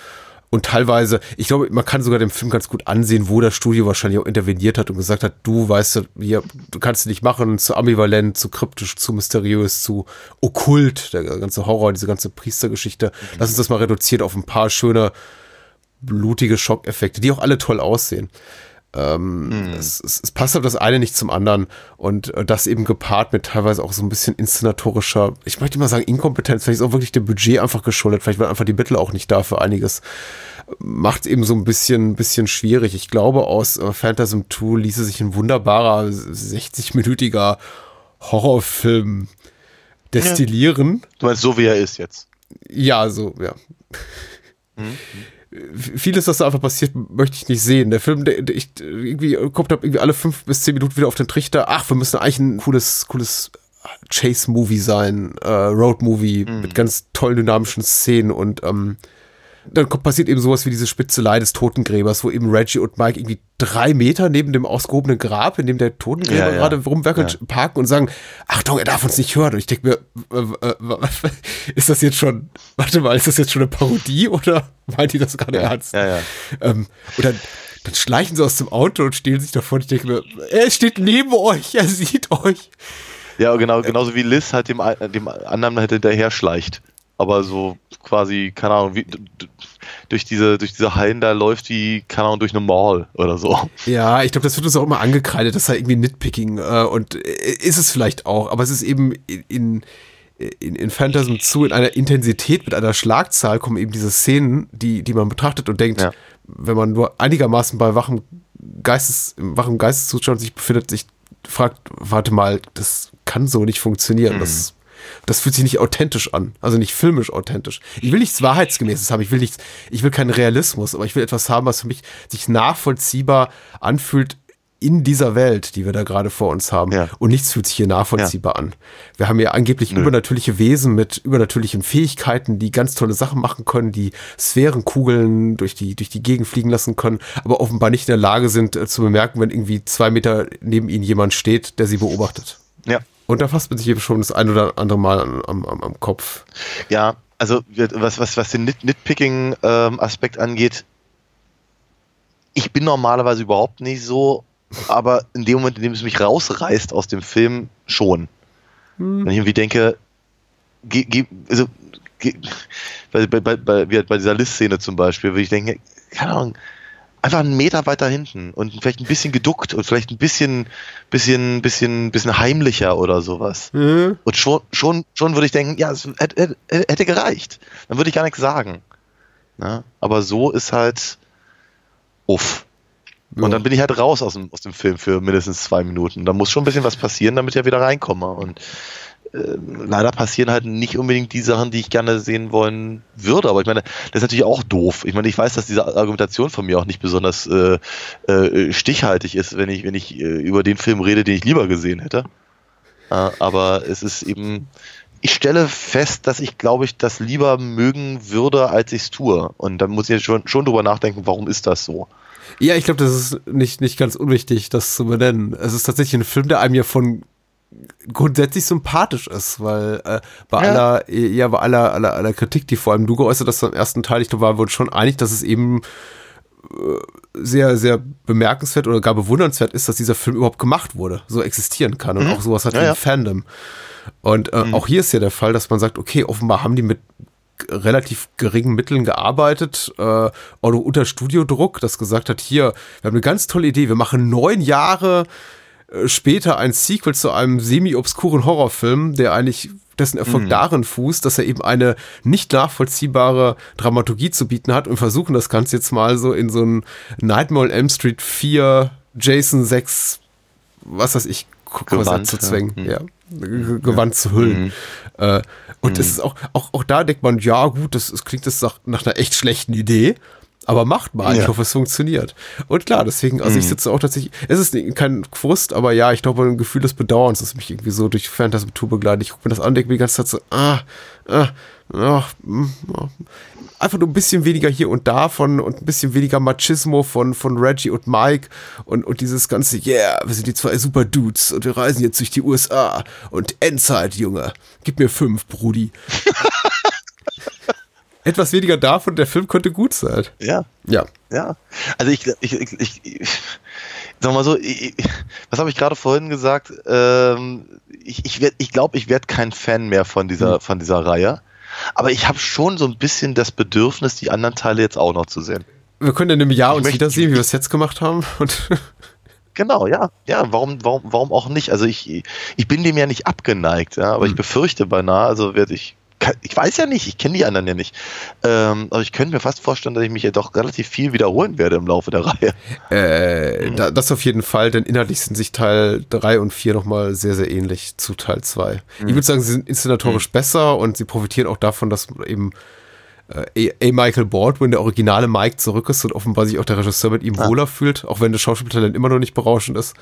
und teilweise, ich glaube, man kann sogar dem Film ganz gut ansehen, wo das Studio wahrscheinlich auch interveniert hat und gesagt hat, du weißt du, hier, du kannst nicht machen, zu ambivalent, zu kryptisch, zu mysteriös, zu okkult, der ganze Horror, diese ganze Priestergeschichte. Lass uns das mal reduziert auf ein paar schöne, blutige Schockeffekte, die auch alle toll aussehen. Ähm, Mhm. es, es, es passt aber das eine nicht zum anderen und äh, das eben gepaart mit teilweise auch so ein bisschen inszenatorischer, ich möchte mal sagen Inkompetenz, vielleicht ist auch wirklich dem Budget einfach geschuldet, vielleicht waren einfach die Mittel auch nicht da für einiges, macht eben so ein bisschen, bisschen schwierig. Ich glaube, aus äh, Phantasm 2 ließe sich ein wunderbarer 60-minütiger Horrorfilm destillieren. Du meinst, so wie er ist jetzt. Ja, so, ja. Vieles, was da einfach passiert, möchte ich nicht sehen. Der Film, der, der ich irgendwie kommt ab irgendwie alle fünf bis zehn Minuten wieder auf den Trichter. Ach, wir müssen eigentlich ein cooles, cooles Chase-Movie sein, äh, Road-Movie mit ganz tollen dynamischen Szenen und ähm, dann passiert eben sowas wie diese Spitzelei des Totengräbers, wo eben Reggie und Mike irgendwie drei Meter neben dem ausgehobenen Grab, in dem der Totengräber Ja, ja. gerade rumwerkelt, Ja. parken und sagen, Achtung, er darf uns nicht hören. Und ich denke mir, äh, äh, äh, ist das jetzt schon, warte mal, ist das jetzt schon eine Parodie oder meint die das gerade ernst? Ja, ja. Ähm, und dann, dann schleichen sie aus dem Auto und stehlen sich davon. Ich denke mir, er steht neben euch, er sieht euch. Ja, genau, genauso wie Liz halt dem, dem anderen halt hinterher schleicht. Aber so quasi, keine Ahnung, wie, durch diese, durch diese Hallen da läuft die, keine Ahnung, durch eine Mall oder so. Ja, ich glaube, das wird uns auch immer angekreidet, das sei irgendwie Nitpicking äh, und äh, ist es vielleicht auch, aber es ist eben in, in, in Phantasm zu in einer Intensität mit einer Schlagzahl kommen eben diese Szenen, die, die man betrachtet und denkt, Ja. wenn man nur einigermaßen bei wachem Geistes, im wachen Geisteszustand sich befindet, sich fragt, warte mal, das kann so nicht funktionieren. Das, das fühlt sich nicht authentisch an, also nicht filmisch authentisch. Ich will nichts Wahrheitsgemäßes haben, ich will nichts, ich will keinen Realismus, aber ich will etwas haben, was für mich sich nachvollziehbar anfühlt in dieser Welt, die wir da gerade vor uns haben. Ja. Und nichts fühlt sich hier nachvollziehbar an. Wir haben ja angeblich übernatürliche Wesen mit übernatürlichen Fähigkeiten, die ganz tolle Sachen machen können, die Sphärenkugeln durch die, durch die Gegend fliegen lassen können, aber offenbar nicht in der Lage sind äh, zu bemerken, wenn irgendwie zwei Meter neben ihnen jemand steht, der sie beobachtet. Ja. Und da fasst man sich eben schon das ein oder andere Mal am, am, am, Kopf. Ja, also was, was, was den Nit Nitpicking-Aspekt angeht, ich bin normalerweise überhaupt nicht so, aber in dem Moment, in dem es mich rausreißt aus dem Film, schon. Wenn ich irgendwie denke, ge, ge, also, ge, bei, bei, bei, bei, dieser Liz-Szene zum Beispiel, würde ich denken, keine Ahnung, einfach einen Meter weiter hinten und vielleicht ein bisschen geduckt und vielleicht ein bisschen, bisschen, bisschen, bisschen heimlicher oder sowas. Und schon, schon, schon würde ich denken, ja, es hätte, hätte, gereicht. Dann würde ich gar nichts sagen. Na? Aber so ist halt, uff. Und dann bin ich halt raus aus dem, aus dem Film für mindestens zwei Minuten. Da muss schon ein bisschen was passieren, damit ich ja wieder reinkomme. Und leider passieren halt nicht unbedingt die Sachen, die ich gerne sehen wollen würde. Aber ich meine, das ist natürlich auch doof. Ich meine, ich weiß, dass diese Argumentation von mir auch nicht besonders äh, äh, stichhaltig ist, wenn ich, wenn ich äh, über den Film rede, den ich lieber gesehen hätte. Äh, aber es ist eben, ich stelle fest, dass ich, glaube ich, das lieber mögen würde, als ich es tue. Und dann muss ich schon, schon drüber nachdenken, warum ist das so? Ja, ich glaube, das ist nicht, nicht ganz unwichtig, das zu benennen. Es ist tatsächlich ein Film, der einem ja von grundsätzlich sympathisch ist, weil äh, bei Ja. aller, ja, bei aller, aller, aller Kritik, die vor allem du geäußert hast am ersten Teil, ich glaube, waren wir uns schon einig, dass es eben äh, sehr, sehr bemerkenswert oder gar bewundernswert ist, dass dieser Film überhaupt gemacht wurde, so existieren kann und auch sowas hat Ja, wie ja. Fandom. Und äh, auch hier ist ja der Fall, dass man sagt, okay, offenbar haben die mit relativ geringen Mitteln gearbeitet, äh, auch unter Studiodruck, das gesagt hat, hier, wir haben eine ganz tolle Idee, wir machen neun Jahre später ein Sequel zu einem semi-obskuren Horrorfilm, der eigentlich dessen Erfolg darin fußt, dass er eben eine nicht nachvollziehbare Dramaturgie zu bieten hat. Und versuchen das Ganze jetzt mal so in so ein Nightmare on Elm Street 4, Jason 6, was weiß ich, Gewand, zu ja. zwängen, Mhm. ja, Ge- Gewand zu hüllen. Äh, und das ist auch, auch, auch da denkt man, ja gut, das, das klingt jetzt nach, nach einer echt schlechten Idee, aber macht mal, ich Ja. hoffe, es funktioniert. Und klar, deswegen, also ich Mhm. sitze auch tatsächlich, es ist kein Frust, aber ja, ich glaube, ein Gefühl des Bedauerns, das mich irgendwie so durch Phantasm 2 begleitet. Ich gucke mir das an, denke mir die ganze Zeit so, ah, ah, ah, mm, ah. einfach nur ein bisschen weniger hier und da von und ein bisschen weniger Machismo von, von Reggie und Mike und, und dieses ganze, yeah, wir sind die zwei super Dudes und wir reisen jetzt durch die USA und Endzeit, Junge. Gib mir fünf, Brudi. etwas weniger davon, der Film könnte gut sein. Ja. Ja. Ja. Also ich, ich, ich, ich, ich sag mal so, ich, was habe ich gerade vorhin gesagt? Ähm, ich ich, werd, ich glaube, ich werde kein Fan mehr von dieser, Mhm. von dieser Reihe. Aber ich habe schon so ein bisschen das Bedürfnis, die anderen Teile jetzt auch noch zu sehen. Wir können in einem Jahr Ich uns wiedersehen, wie wir es jetzt gemacht haben. Genau, ja, ja, warum, warum, warum auch nicht? Also ich, ich bin dem ja nicht abgeneigt, ja, aber ich befürchte beinahe, also werde ich, ich weiß ja nicht, ich kenne die anderen ja nicht, ähm, aber ich könnte mir fast vorstellen, dass ich mich ja doch relativ viel wiederholen werde im Laufe der Reihe. äh, da, das auf jeden Fall, denn inhaltlich sind sich Teil 3 und 4 nochmal sehr, sehr ähnlich zu Teil 2. Ich würde sagen, sie sind inszenatorisch besser und sie profitieren auch davon, dass eben äh, A. A. Michael Baldwin, der originale Mike, zurück ist und offenbar sich auch der Regisseur mit ihm wohler fühlt, auch wenn das Schauspieltalent immer noch nicht berauschend ist.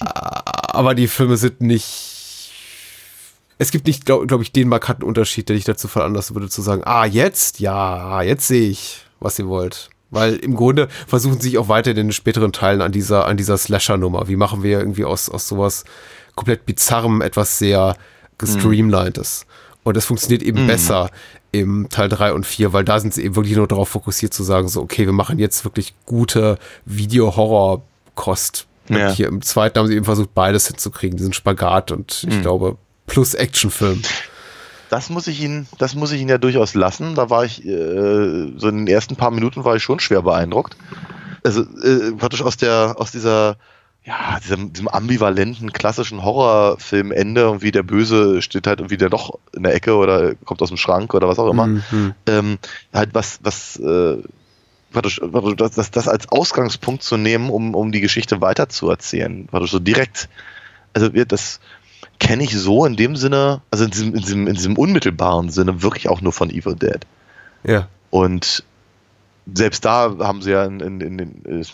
Aber die Filme sind nicht. Es gibt nicht, glaube glaub ich, den markanten Unterschied, der dich dazu veranlassen würde, zu sagen, ah, jetzt, ja, jetzt sehe ich, was ihr wollt. Weil im Grunde versuchen sie sich auch weiter in den späteren Teilen an dieser, an dieser Slasher-Nummer. Wie machen wir irgendwie aus, aus sowas komplett bizarrem etwas sehr gestreamlinedes? Und das funktioniert eben Mhm. besser im Teil 3 und 4, weil da sind sie eben wirklich nur darauf fokussiert zu sagen, so, okay, wir machen jetzt wirklich gute Video-Horror-Kost. Ja. hier im zweiten haben sie eben versucht, beides hinzukriegen, diesen Spagat und ich Mhm. glaube, plus Actionfilm. Das muss ich Ihnen, das muss ich Ihnen ja durchaus lassen. Da war ich, äh, so in den ersten paar Minuten war ich schon schwer beeindruckt. Also äh, praktisch aus der, aus dieser, ja, diesem, diesem ambivalenten klassischen Horrorfilmende und wie der Böse steht halt irgendwie der doch in der Ecke oder kommt aus dem Schrank oder was auch immer. Mhm. Ähm, halt was, was, äh, praktisch das, das, das als Ausgangspunkt zu nehmen, um, um die Geschichte weiterzuerzählen. Praktisch so direkt, also wir- das kenne ich so in dem Sinne, also in diesem, in, diesem, in diesem unmittelbaren Sinne wirklich auch nur von Evil Dead. Ja. Und selbst da haben sie ja in, in, in,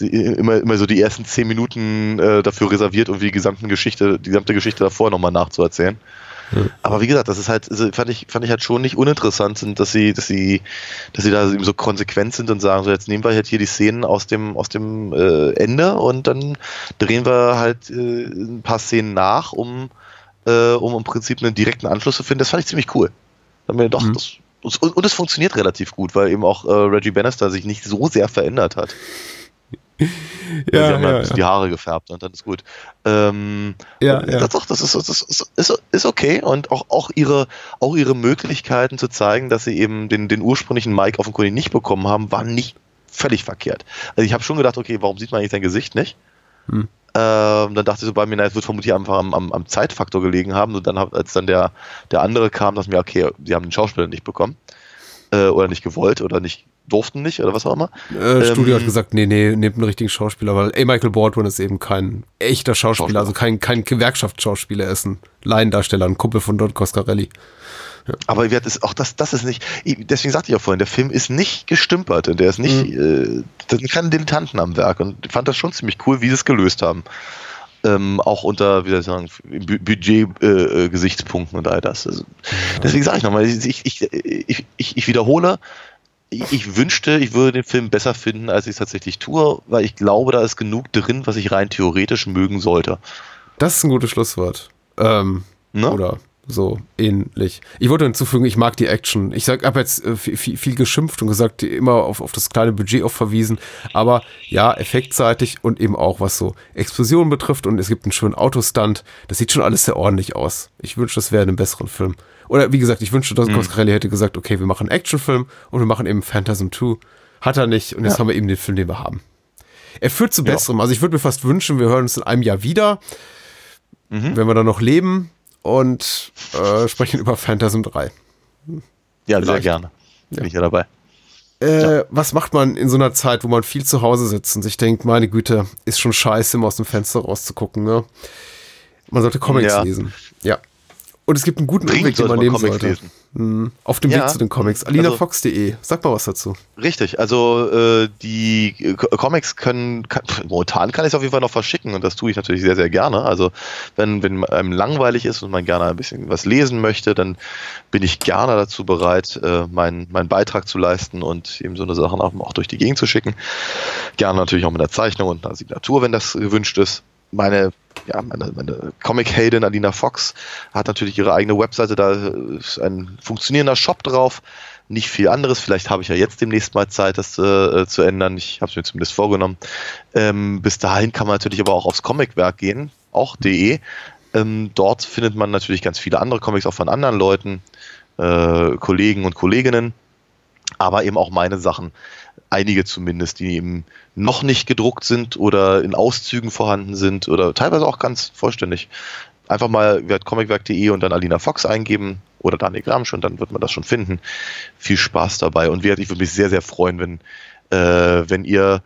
äh, immer, immer so die ersten zehn Minuten äh, dafür reserviert, um die gesamte Geschichte, die gesamte Geschichte davor nochmal nachzuerzählen. Aber wie gesagt, das ist halt, also fand ich, fand ich halt schon nicht uninteressant, sind, dass sie, dass sie, dass sie da eben so konsequent sind und sagen, so jetzt nehmen wir halt hier die Szenen aus dem, aus dem äh, Ende und dann drehen wir halt äh, ein paar Szenen nach, um, äh, um im Prinzip einen direkten Anschluss zu finden. Das fand ich ziemlich cool. Da haben wir doch, das, und, und es funktioniert relativ gut, weil eben auch äh, Reggie Bannister sich nicht so sehr verändert hat. Ja, sie haben ja, ein bisschen ja. die Haare gefärbt und dann ist gut. Ähm, Ja, ja. Das, das, ist, das ist, ist, ist okay und auch, auch, ihre, auch ihre Möglichkeiten zu zeigen, dass sie eben den, den ursprünglichen Mike offenkundig nicht bekommen haben, waren nicht völlig verkehrt. Also ich habe schon gedacht, okay, warum sieht man eigentlich sein Gesicht nicht? Hm. Ähm, dann dachte ich so bei mir, na, es wird vermutlich einfach am, am, am Zeitfaktor gelegen haben. Und dann, als dann der, der andere kam, dachte ich mir, okay, sie haben den Schauspieler nicht bekommen. Äh, oder nicht gewollt oder nicht durften nicht oder was auch immer. Äh, Studio Ähm, hat gesagt, nee, nee, nehmt einen richtigen Schauspieler, weil A. Michael Baldwin ist eben kein echter Schauspieler, also kein, kein Gewerkschaftsschauspieler, er ist ein Laiendarsteller, ein Kumpel von Don Coscarelli. Aber ich werd es auch das, das ist nicht, ich- deswegen sagte ich auch vorhin, der Film ist nicht gestümpert und der ist nicht, äh, da sind keine Dilettanten am Werk und ich fand das schon ziemlich cool, wie sie es gelöst haben. Ähm, auch unter, wie soll ich sagen, Budget-Gesichtspunkten äh, und all das. Also, deswegen sage ich nochmal, ich, ich, ich, ich wiederhole, ich, wünschte, ich würde den Film besser finden, als ich es tatsächlich tue, weil ich glaube, da ist genug drin, was ich rein theoretisch mögen sollte. Das ist ein gutes Schlusswort. Ähm, Ne? Oder so ähnlich. Ich wollte hinzufügen, ich mag die Action. Ich sag, habe jetzt äh, viel, viel, viel geschimpft und gesagt, immer auf, auf das kleine Budget auch verwiesen. Aber ja, effektseitig und eben auch was so Explosionen betrifft und es gibt einen schönen Autostunt. Das sieht schon alles sehr ordentlich aus. Ich wünsche, das wäre in einem besseren Film. Oder wie gesagt, ich wünschte, dass Mhm. Coscarelli hätte gesagt, okay, wir machen einen Actionfilm und wir machen eben Phantasm 2. Hat er nicht und jetzt Ja. haben wir eben den Film, den wir haben. Er führt zu Ja. Besserem. Also ich würde mir fast wünschen, wir hören uns in einem Jahr wieder, Mhm. wenn wir dann noch leben und äh, sprechen über Phantasm 3. Ja, sehr Vielleicht. gerne. Bin ich ja dabei. Äh, Was macht man in so einer Zeit, wo man viel zu Hause sitzt und sich denkt, meine Güte, ist schon scheiße, immer aus dem Fenster rauszugucken, ne? Man sollte Comics Ja. lesen. Ja. Und es gibt einen guten Dringend Umweg, den man nehmen Comics sollte. lesen. Mhm. Auf dem Ja, Weg zu den Comics. also- AlinaFox.de. Sag mal was dazu. Richtig, also äh, die Co- Comics können, kann, momentan kann ich es auf jeden Fall noch verschicken und das tue ich natürlich sehr, sehr gerne. Also wenn, wenn einem langweilig ist und man gerne ein bisschen was lesen möchte, dann bin ich gerne dazu bereit, äh, meinen, meinen Beitrag zu leisten und eben so eine Sachen auch, auch durch die Gegend zu schicken. Gerne natürlich auch mit einer Zeichnung und einer Signatur, wenn das gewünscht ist. Meine ja, meine, meine Comic-Heldin Alina Fox hat natürlich ihre eigene Webseite, da ist ein funktionierender Shop drauf. Nicht viel anderes. Vielleicht habe ich ja jetzt demnächst mal Zeit, das äh, zu ändern. Ich habe es mir zumindest vorgenommen. Ähm, bis dahin kann man natürlich aber auch aufs Comicwerk gehen, auch de. Ähm, dort findet man natürlich ganz viele andere Comics auch von anderen Leuten, äh, Kollegen und Kolleginnen, aber eben auch meine Sachen. Einige zumindest, die eben noch nicht gedruckt sind oder in Auszügen vorhanden sind oder teilweise auch ganz vollständig. Einfach mal comicwerk.de und dann Alina Fox eingeben oder Daniel Gramsch und dann wird man das schon finden. Viel Spaß dabei und ich würde mich sehr, sehr freuen, wenn, äh, wenn ihr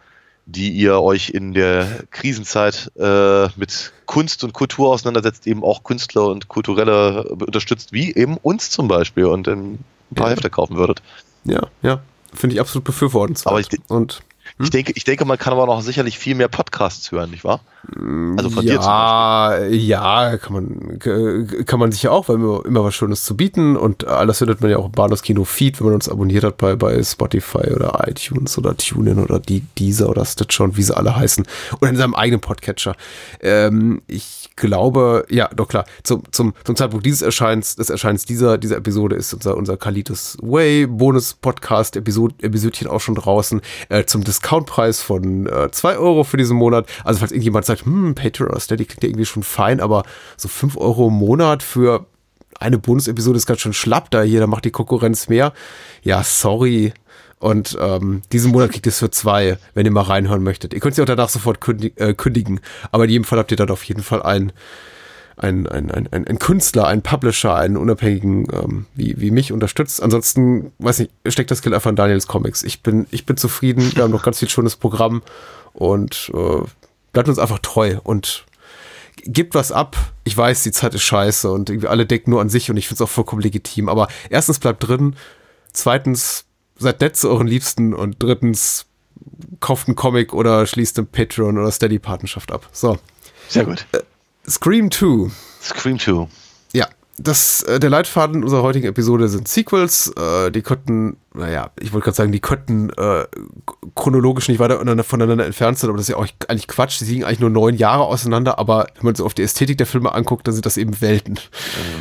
die ihr euch in der Krisenzeit äh, mit Kunst und Kultur auseinandersetzt, eben auch Künstler und Kulturelle unterstützt, wie eben uns zum Beispiel und ein paar ja. Hefte kaufen würdet. Ja, ja, finde ich absolut befürwortenswert. Aber ich, und hm? Ich, denke, ich denke, man kann aber noch sicherlich viel mehr Podcasts hören, nicht wahr? Also von ja, dir zum Beispiel. Ja, kann man, kann man sich ja auch, weil wir immer was Schönes zu bieten und alles findet man ja auch im Bahnhofskino Feed, wenn man uns abonniert hat bei, bei Spotify oder iTunes oder TuneIn oder die, Deezer oder Stitcher und wie sie alle heißen oder in seinem eigenen Podcatcher. Ähm, ich glaube, ja, doch klar, zum, zum, zum Zeitpunkt dieses Erscheins, des Erscheins dieser, dieser Episode ist unser, unser Kalitus Way Bonus Podcast Episod, Episodchen auch schon draußen äh, zum Discountpreis von 2 äh, Euro für diesen Monat. Also falls irgendjemand sagt, hm, Patreon oder Steady klingt ja irgendwie schon fein, aber so 5 Euro im Monat für eine Bonus-Episode ist ganz schön schlapp, da jeder macht die Konkurrenz mehr. Ja, sorry. Und ähm, diesen Monat kriegt ihr es für zwei, wenn ihr mal reinhören möchtet. Ihr könnt sie auch danach sofort kündig, äh, kündigen. Aber in jedem Fall habt ihr dann auf jeden Fall einen, einen, einen, einen, einen Künstler, einen Publisher, einen Unabhängigen ähm, wie, wie mich unterstützt. Ansonsten, weiß nicht, steckt das Kind einfach in Daniels Comics. Ich bin, ich bin zufrieden. Wir haben noch ganz viel schönes Programm und äh, bleibt uns einfach treu und gibt was ab. Ich weiß, die Zeit ist scheiße und irgendwie alle denken nur an sich und ich finde es auch vollkommen legitim. Aber erstens bleibt drin, zweitens seid nett zu euren Liebsten und drittens kauft einen Comic oder schließt eine Patreon oder Steady Partnerschaft ab. So. Sehr gut. Äh, Scream 2. Scream 2. Ja, das, äh, der Leitfaden unserer heutigen Episode sind Sequels. Äh, die könnten, naja, ich wollte gerade sagen, die könnten äh, chronologisch nicht weiter voneinander entfernt sein, aber das ist ja auch eigentlich Quatsch. Die liegen eigentlich nur neun Jahre auseinander, aber wenn man so auf die Ästhetik der Filme anguckt, dann sind das eben Welten.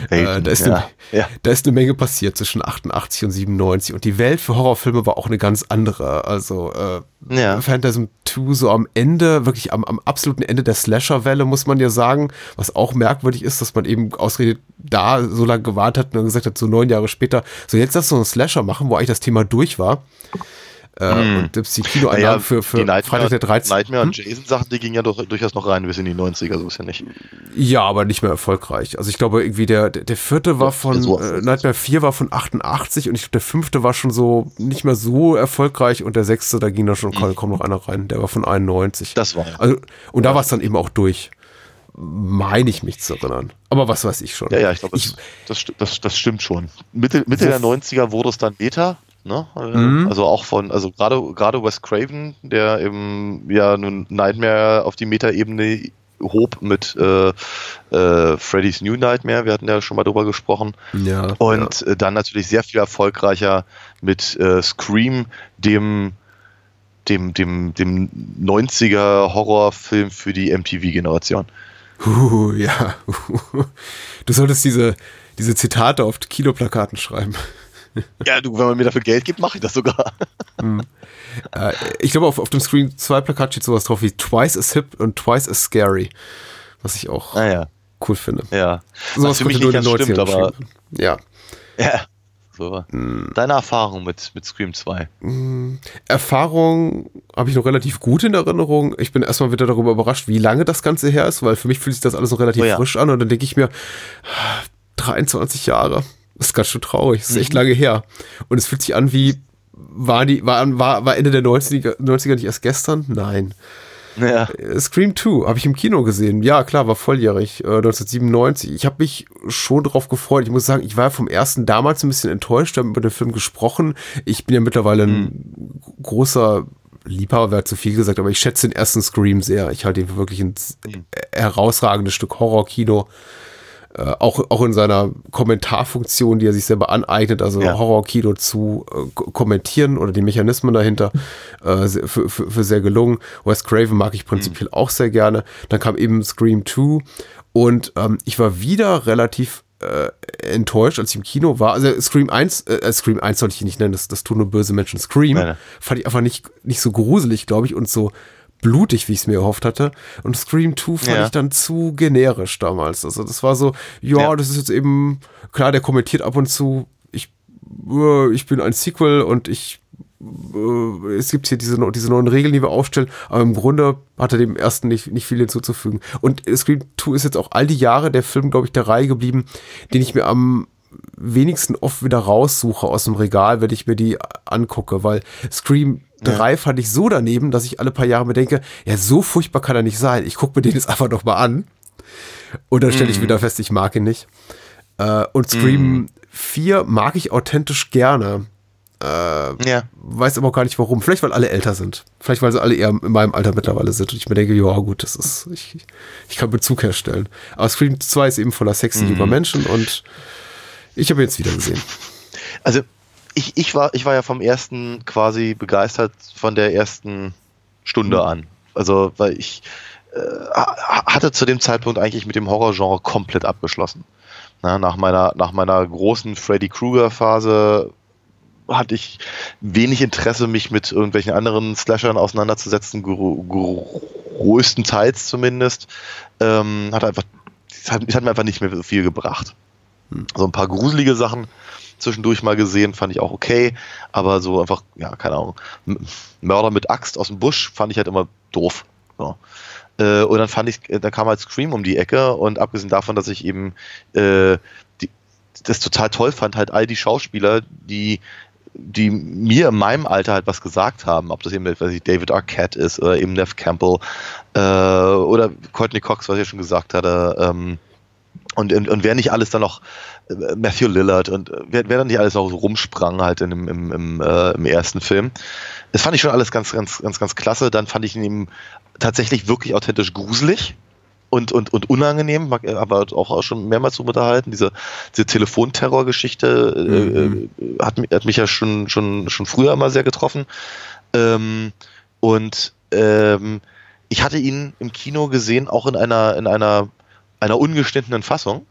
Welten äh, da, ist ja. Eine, ja. da ist eine Menge passiert zwischen 88 und 97 und die Welt für Horrorfilme war auch eine ganz andere. Also äh, ja. Phantasm 2 so am Ende, wirklich am, am absoluten Ende der Slasher-Welle, muss man ja sagen, was auch merkwürdig ist, dass man eben ausredet, da so lange gewartet hat und dann gesagt hat, so neun Jahre später, so jetzt lass uns einen Slasher machen, wo eigentlich das Thema durch war. Äh, hm. Und die Kinoeinnahmen naja, für, für Freitag der 13. Nightmare hm? und Jason-Sachen, die gingen ja doch, durchaus noch rein bis in die 90er, so ist ja nicht. Ja, aber nicht mehr erfolgreich. Also ich glaube irgendwie der, der, vierte war von, so äh, Nightmare 4 war von 88 und ich glaube der fünfte war schon so nicht mehr so erfolgreich und der sechste, da ging da schon hm. kaum noch einer rein, der war von 91. Das war. Also, und ja. da war es dann eben auch durch meine ich mich zu erinnern. Aber was weiß ich schon. Ja, ja, ich glaube, das, das, das, das, stimmt schon. Mitte, Mitte der 90er wurde es dann Beta. Ne? Mhm. Also auch von, also gerade gerade Wes Craven, der eben ja nun Nightmare auf die Meta-Ebene hob mit äh, äh, Freddy's New Nightmare, wir hatten ja schon mal drüber gesprochen. Ja, und ja. Äh, dann natürlich sehr viel erfolgreicher mit äh, Scream, dem dem, dem, dem 90er Horrorfilm für die MTV-Generation. Uh, ja. Du solltest diese, diese Zitate auf Kinoplakaten schreiben. Ja, du, wenn man mir dafür Geld gibt, mache ich das sogar. Hm. Äh, ich glaube, auf, auf dem Screen 2 Plakat steht sowas drauf wie Twice as hip und Twice as scary. Was ich auch ah, ja. cool finde. Ja. Sowas für mich nicht ganz stimmt, aber. Ja. Ja. So. Hm. Deine Erfahrung mit, mit Scream 2? Hm. Erfahrung habe ich noch relativ gut in Erinnerung. Ich bin erstmal wieder darüber überrascht, wie lange das Ganze her ist, weil für mich fühlt sich das alles noch relativ oh, ja. frisch an und dann denke ich mir, 23 Jahre. Das ist ganz schön traurig. Das ist echt mhm. lange her. Und es fühlt sich an wie, war, die, war, war, war Ende der 90er, 90er nicht erst gestern? Nein. Ja. Äh, Scream 2 habe ich im Kino gesehen. Ja, klar, war volljährig, äh, 1997. Ich habe mich schon darauf gefreut. Ich muss sagen, ich war vom ersten damals ein bisschen enttäuscht, habe über den Film gesprochen. Ich bin ja mittlerweile ein mhm. großer Liebhaber, wäre zu viel gesagt, aber ich schätze den ersten Scream sehr. Ich halte ihn für wirklich ein mhm. herausragendes Stück Horror-Kino. Äh, auch, auch in seiner Kommentarfunktion, die er sich selber aneignet, also Ja. Horror-Kino zu äh, ko- kommentieren oder die Mechanismen dahinter, äh, sehr- für, für, für sehr gelungen. Wes Craven mag ich prinzipiell auch sehr gerne. Dann kam eben Scream 2 und ähm, ich war wieder relativ äh, enttäuscht, als ich im Kino war. Also Scream 1, äh, Scream 1 sollte ich nicht nennen, das, das tun nur böse Menschen. Scream Nein, nein. fand ich einfach nicht, nicht so gruselig, glaube ich, und so blutig, wie ich es mir erhofft hatte. Und Scream 2 fand Ja. ich dann zu generisch damals. Also das war so, ja, Ja. das ist jetzt eben, klar, der kommentiert ab und zu, ich, äh, ich bin ein Sequel und ich äh, es gibt hier diese, diese neuen Regeln, die wir aufstellen, aber im Grunde hat er dem ersten nicht, nicht viel hinzuzufügen. Und Scream 2 ist jetzt auch all die Jahre der Film, glaube ich, der Reihe geblieben, den ich mir am wenigsten oft wieder raussuche aus dem Regal, wenn ich mir die angucke, weil Scream 3 fand ich so daneben, dass ich alle paar Jahre mir denke, ja, so furchtbar kann er nicht sein. Ich gucke mir den jetzt einfach noch mal an. Und dann stelle ich wieder fest, ich mag ihn nicht. Äh, und Scream 4 mag ich authentisch gerne. Äh, Ja. weiß aber auch gar nicht warum. Vielleicht, weil alle älter sind. Vielleicht, weil sie alle eher in meinem Alter mittlerweile sind. Und ich mir denke, ja, gut, das ist, ich, ich kann Bezug herstellen. Aber Scream 2 ist eben voller sexy junger Menschen und ich habe ihn jetzt wieder gesehen. Also ich, ich, war, ich war ja vom ersten quasi begeistert von der ersten Stunde an. Also, weil ich äh, ha- hatte zu dem Zeitpunkt eigentlich mit dem Horrorgenre komplett abgeschlossen. Na, nach, meiner, nach meiner großen Freddy Krueger-Phase hatte ich wenig Interesse, mich mit irgendwelchen anderen Slashern auseinanderzusetzen, größtenteils zumindest. Ähm, hat einfach, es hat, es hat mir einfach nicht mehr so viel gebracht. So ein paar gruselige Sachen zwischendurch mal gesehen, fand ich auch okay, aber so einfach, ja, keine Ahnung, Mörder mit Axt aus dem Busch fand ich halt immer doof. So. Äh, und dann fand ich, äh, dann kam halt Scream um die Ecke und abgesehen davon, dass ich eben äh, die, das total toll fand, halt all die Schauspieler, die die mir in meinem Alter halt was gesagt haben, ob das eben weiß ich, David Arquette ist oder eben Nev Campbell äh, oder Courtney Cox, was ich ja schon gesagt hatte, ähm, und, und, und wer nicht alles dann noch Matthew Lillard und äh, wer, wer dann nicht alles noch so rumsprang halt in dem, im, im, äh, im ersten Film. Das fand ich schon alles ganz, ganz, ganz, ganz klasse. Dann fand ich ihn eben tatsächlich wirklich authentisch gruselig und, und, und unangenehm, mag- aber auch, auch schon mehrmals so unterhalten. Diese, diese Telefonterror-Geschichte äh, äh, hat, hat mich ja schon, schon, schon früher immer sehr getroffen. Ähm, und ähm, ich hatte ihn im Kino gesehen, auch in einer, in einer, einer ungeschnittenen Fassung.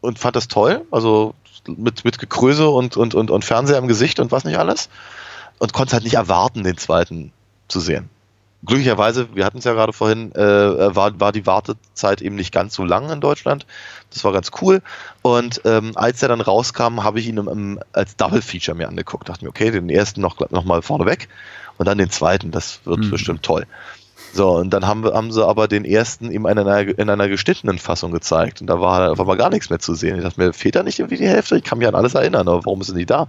Und fand das toll. Also mit, mit Gekröse und, und, und, und Fernseher im Gesicht und was nicht alles. Und konnte halt nicht erwarten, den zweiten zu sehen. Glücklicherweise, wir hatten es ja gerade vorhin, äh, war, war die Wartezeit eben nicht ganz so lang in Deutschland. Das war ganz cool. Und ähm, als er dann rauskam, habe ich ihn im, im, als Double Feature mir angeguckt. Dachte mir, okay, den ersten noch, noch mal vorne weg und dann den zweiten. Das wird Mhm. bestimmt toll. So, und dann haben, wir, haben sie aber den ersten eben in einer, in einer geschnittenen Fassung gezeigt. Und da war auf einmal gar nichts mehr zu sehen. Ich dachte mir, fehlt da nicht irgendwie die Hälfte? Ich kann mich an alles erinnern, aber warum ist denn die da?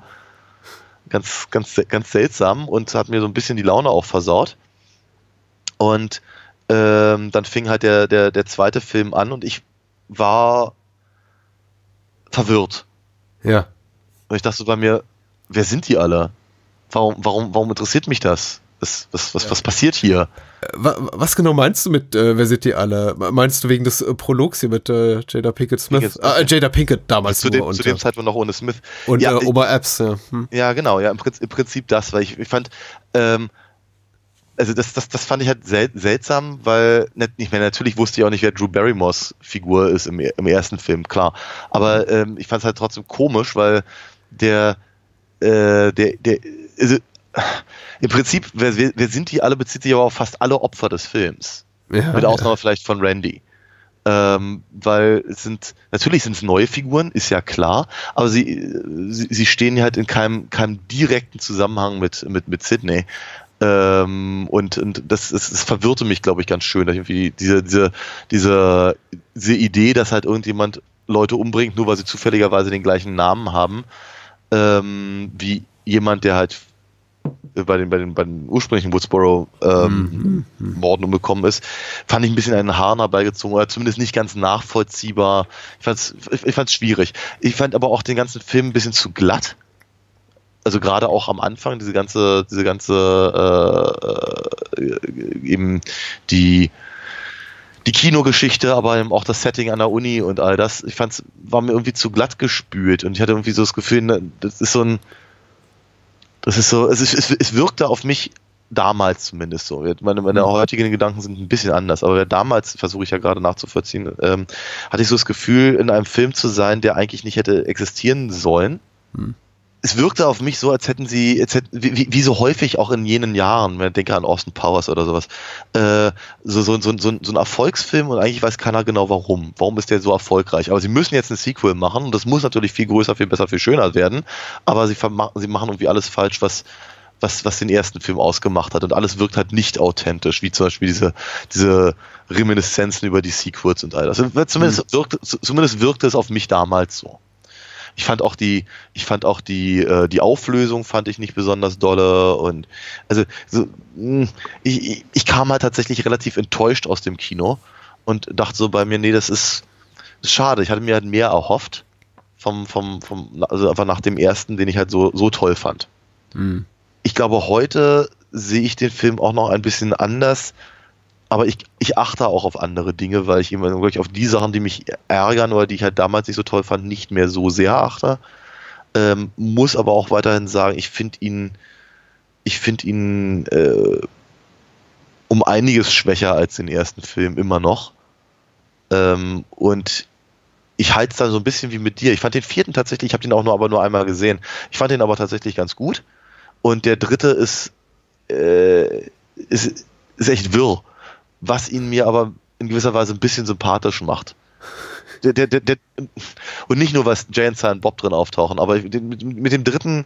Ganz, ganz, ganz seltsam und hat mir so ein bisschen die Laune auch versaut. Und ähm, dann fing halt der, der, der zweite Film an und ich war verwirrt. Ja. Und ich dachte so bei mir, wer sind die alle? Warum, warum, warum interessiert mich das? Was, was, was, was passiert hier? Äh, wa- Was genau meinst du mit, äh, wer sind die alle? Meinst du wegen des äh, Prologs hier mit äh, Jada Pinkett Smith? Pinkett Ah, ja. Jada Pinkett damals Zu dem, und, zu dem äh, Zeitpunkt noch ohne Smith. und ja, äh, Ober-Apps, ja. Hm. Ja, genau, ja, im Prinzip, im Prinzip das, weil ich, ich fand, ähm, also das, das, das fand ich halt sel seltsam, weil nicht, nicht mehr, natürlich wusste ich auch nicht, wer Drew Barrymores Figur ist im, im ersten Film, klar. Aber ähm, ich fand es halt trotzdem komisch, weil der, äh, der, der, also, im Prinzip, wer, wer, sind die alle, bezieht sich aber auf fast alle Opfer des Films. Ja, Mit ja. Ausnahme vielleicht von Randy. Ähm, weil es sind, natürlich sind es neue Figuren, ist ja klar, aber sie, sie, sie stehen halt in keinem, keinem direkten Zusammenhang mit, mit, mit Sydney. Ähm, und, und das, das, das verwirrte mich, glaube ich, ganz schön. dass Irgendwie diese, diese, diese, diese Idee, dass halt irgendjemand Leute umbringt, nur weil sie zufälligerweise den gleichen Namen haben, ähm, wie jemand, der halt bei den, bei den, bei den ursprünglichen Woodsboro ähm, Morden umgekommen ist, fand ich ein bisschen einen Hahn herbeigezogen oder zumindest nicht ganz nachvollziehbar. Ich fand's, ich, ich fand's schwierig. Ich fand aber auch den ganzen Film ein bisschen zu glatt. Also gerade auch am Anfang, diese ganze, diese ganze äh, äh, eben die die Kinogeschichte, aber eben auch das Setting an der Uni und all das, ich fand es, war mir irgendwie zu glatt gespült und ich hatte irgendwie so das Gefühl, ne, das ist so ein, das ist so, es, ist, es, es wirkte auf mich damals zumindest so. Meine, meine heutigen Gedanken sind ein bisschen anders, aber damals, versuche ich ja gerade nachzuvollziehen, ähm, hatte ich so das Gefühl, in einem Film zu sein, der eigentlich nicht hätte existieren sollen. Hm es wirkte auf mich so, als hätten sie, als hätten, wie, wie so häufig auch in jenen Jahren, wenn ich denke an Austin Powers oder sowas, äh, so, so, so, so, ein Erfolgsfilm und eigentlich weiß keiner genau warum. Warum ist der so erfolgreich? Aber sie müssen jetzt ein Sequel machen und das muss natürlich viel größer, viel besser, viel schöner werden, aber sie, sie machen irgendwie alles falsch, was, was, was den ersten Film ausgemacht hat und alles wirkt halt nicht authentisch, wie zum Beispiel diese, diese Reminiszenzen über die Sequels und all das. Zumindest, mhm. wirkt, zumindest wirkte es auf mich damals so. Ich fand auch die, ich fand auch die, äh, die Auflösung fand ich nicht besonders dolle und also so, hm, ich, ich kam halt tatsächlich relativ enttäuscht aus dem Kino und dachte so bei mir, nee, das ist, ist schade. Ich hatte mir halt mehr erhofft vom, vom, vom, also einfach nach dem ersten, den ich halt so, so toll fand. Mhm. Ich glaube, heute sehe ich den Film auch noch ein bisschen anders aber ich, ich achte auch auf andere Dinge, weil ich immer wirklich auf die Sachen, die mich ärgern oder die ich halt damals nicht so toll fand, nicht mehr so sehr achte. Ähm, muss aber auch weiterhin sagen, ich finde ihn, ich finde ihn äh, um einiges schwächer als den ersten Film immer noch. Ähm, und ich halte es dann so ein bisschen wie mit dir. Ich fand den vierten tatsächlich, ich habe den auch nur aber nur einmal gesehen. Ich fand den aber tatsächlich ganz gut. Und der dritte ist, äh, ist, ist echt wirr was ihn mir aber in gewisser Weise ein bisschen sympathisch macht. Der, der, der, und nicht nur, was Jay und Silent Bob drin auftauchen, aber mit, mit, dem dritten,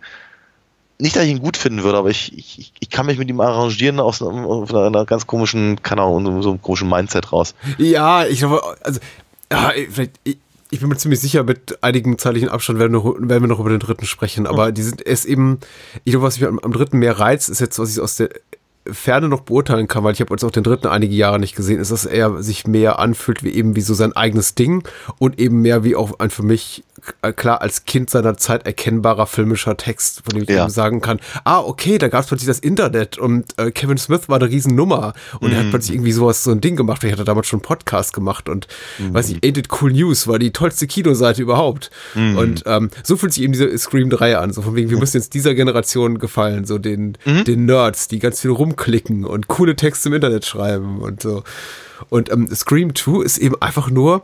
nicht, dass ich ihn gut finden würde, aber ich, ich, ich kann mich mit ihm arrangieren aus einer, einer ganz komischen, keine Ahnung, so einem komischen Mindset raus. Ja, ich glaube, also, ja, vielleicht, ich, ich bin mir ziemlich sicher, mit einigem zeitlichen Abstand werden, noch, werden wir noch über den dritten sprechen, aber die sind, es eben, ich glaube, was mich am, am dritten mehr reizt, ist jetzt, was ich aus der Ferne noch beurteilen kann, weil ich habe jetzt auch den dritten einige Jahre nicht gesehen, ist, dass er sich mehr anfühlt wie eben wie so sein eigenes Ding und eben mehr wie auch ein für mich klar als Kind seiner Zeit erkennbarer filmischer Text, von dem ich ja. sagen kann, ah, okay, da gab es plötzlich das Internet und äh, Kevin Smith war eine Riesennummer und mm. er hat mhm. plötzlich irgendwie sowas, so ein Ding gemacht, ich hatte damals schon einen Podcast gemacht und mm. weiß ich, Ain't It Cool News war die tollste Kinoseite überhaupt mm. und ähm, so fühlt sich eben diese Scream 3 an, so von wegen, wir müssen jetzt dieser Generation gefallen, so den, mhm. den Nerds, die ganz viel rumklicken und coole Texte im Internet schreiben und so. Und ähm, Scream 2 ist eben einfach nur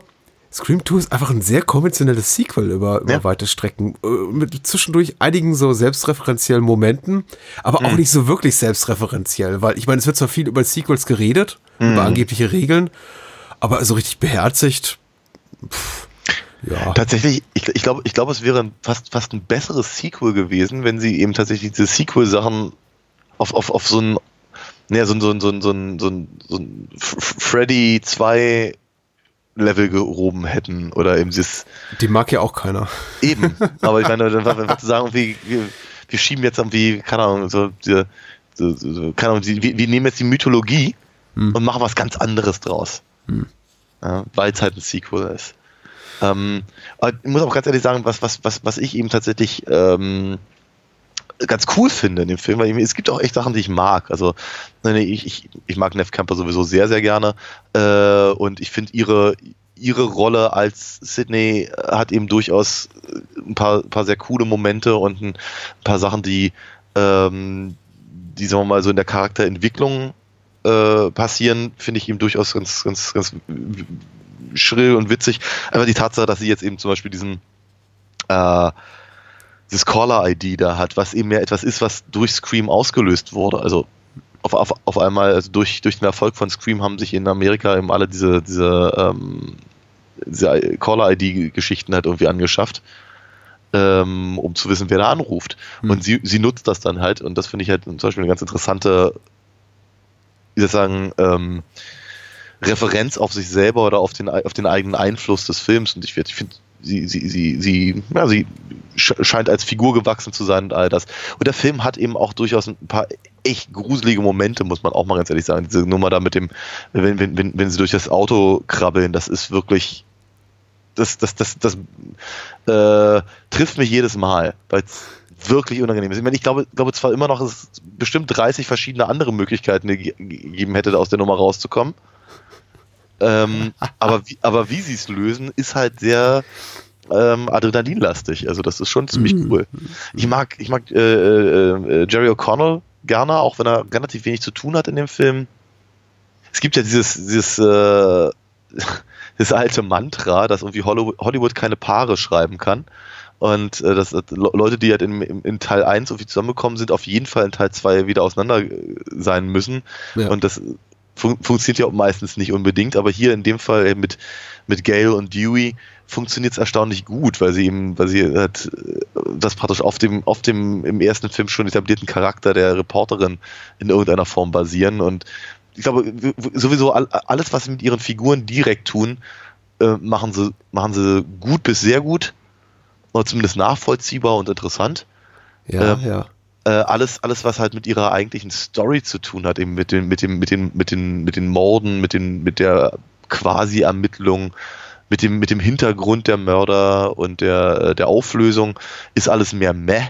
Scream 2 ist einfach ein sehr konventionelles Sequel über, über ja. weite Strecken. Äh, mit zwischendurch einigen so selbstreferenziellen Momenten, aber mhm. auch nicht so wirklich selbstreferenziell, weil ich meine, es wird zwar viel über Sequels geredet, mhm. über angebliche Regeln, aber so richtig beherzigt. Pff, ja. Tatsächlich, ich, ich glaube, ich glaube, es wäre fast, fast ein besseres Sequel gewesen, wenn sie eben tatsächlich diese Sequel-Sachen auf, auf, auf so ein, naja, so ein, so ein, so ein, so ein, so ein, so ein Freddy 2 Level gehoben hätten oder eben dieses. Die mag ja auch keiner. Eben, aber ich meine, dann zu sagen, wir, wir schieben jetzt irgendwie, keine Ahnung, so, so, so keine Ahnung, wir, wir, nehmen jetzt die Mythologie hm. und machen was ganz anderes draus. Hm. Ja, Weil es halt ein Sequel ist. Ähm, aber ich muss auch ganz ehrlich sagen, was, was, was, was ich eben tatsächlich ähm, ganz cool finde in dem Film, weil es gibt auch echt Sachen, die ich mag. Also ich, ich, ich mag Neff Camper sowieso sehr, sehr gerne äh, und ich finde ihre ihre Rolle als Sydney hat eben durchaus ein paar, paar sehr coole Momente und ein paar Sachen, die, ähm, die sagen wir mal so in der Charakterentwicklung äh, passieren, finde ich ihm durchaus ganz, ganz, ganz schrill und witzig. Aber die Tatsache, dass sie jetzt eben zum Beispiel diesen äh, dieses Caller-ID da hat, was eben ja etwas ist, was durch Scream ausgelöst wurde. Also auf, auf, auf einmal, also durch, durch den Erfolg von Scream haben sich in Amerika eben alle diese, diese, ähm, diese Caller-ID-Geschichten halt irgendwie angeschafft, ähm, um zu wissen, wer da anruft. Hm. Und sie, sie nutzt das dann halt und das finde ich halt zum Beispiel eine ganz interessante, wie soll ich sagen, ähm, Referenz auf sich selber oder auf den, auf den eigenen Einfluss des Films. Und ich, ich finde, sie, sie, sie, sie, ja, sie scheint als Figur gewachsen zu sein und all das. Und der Film hat eben auch durchaus ein paar echt gruselige Momente, muss man auch mal ganz ehrlich sagen. Diese Nummer da mit dem, wenn, wenn, wenn, wenn sie durch das Auto krabbeln, das ist wirklich, das, das, das, das, äh, trifft mich jedes Mal, weil es wirklich unangenehm ist. Ich meine, ich glaube, glaube zwar immer noch, dass es bestimmt 30 verschiedene andere Möglichkeiten gegeben hätte, aus der Nummer rauszukommen. Ähm, aber, wie, aber wie sie es lösen, ist halt sehr ähm, adrenalinlastig. Also das ist schon ziemlich Mhm. cool. Ich mag, ich mag äh, äh, äh, Jerry O'Connell gerne, auch wenn er relativ wenig zu tun hat in dem Film. Es gibt ja dieses, dieses, äh, das alte Mantra, dass irgendwie Hollywood, keine Paare schreiben kann. Und äh, dass Le- Leute, die halt in, in, in Teil 1 irgendwie zusammengekommen sind, auf jeden Fall in Teil 2 wieder auseinander äh, sein müssen. Ja. Und das fun funktioniert ja auch meistens nicht unbedingt, aber hier in dem Fall eben mit, mit Gail und Dewey funktioniert es erstaunlich gut, weil sie eben, weil sie halt äh, das praktisch auf dem, auf dem im ersten Film schon etablierten Charakter der Reporterin in irgendeiner Form basieren. Und ich glaube, sowieso all, alles, was sie mit ihren Figuren direkt tun, äh, machen sie, machen sie gut bis sehr gut. Oder zumindest nachvollziehbar und interessant. Ja, Ähm, ja. Äh, alles, alles, was halt mit ihrer eigentlichen Story zu tun hat, eben mit den, mit dem, mit den, mit den, mit den Morden, mit den, mit der Quasi-Ermittlung, mit dem, mit dem Hintergrund der Mörder und der, äh, der Auflösung, ist alles mehr meh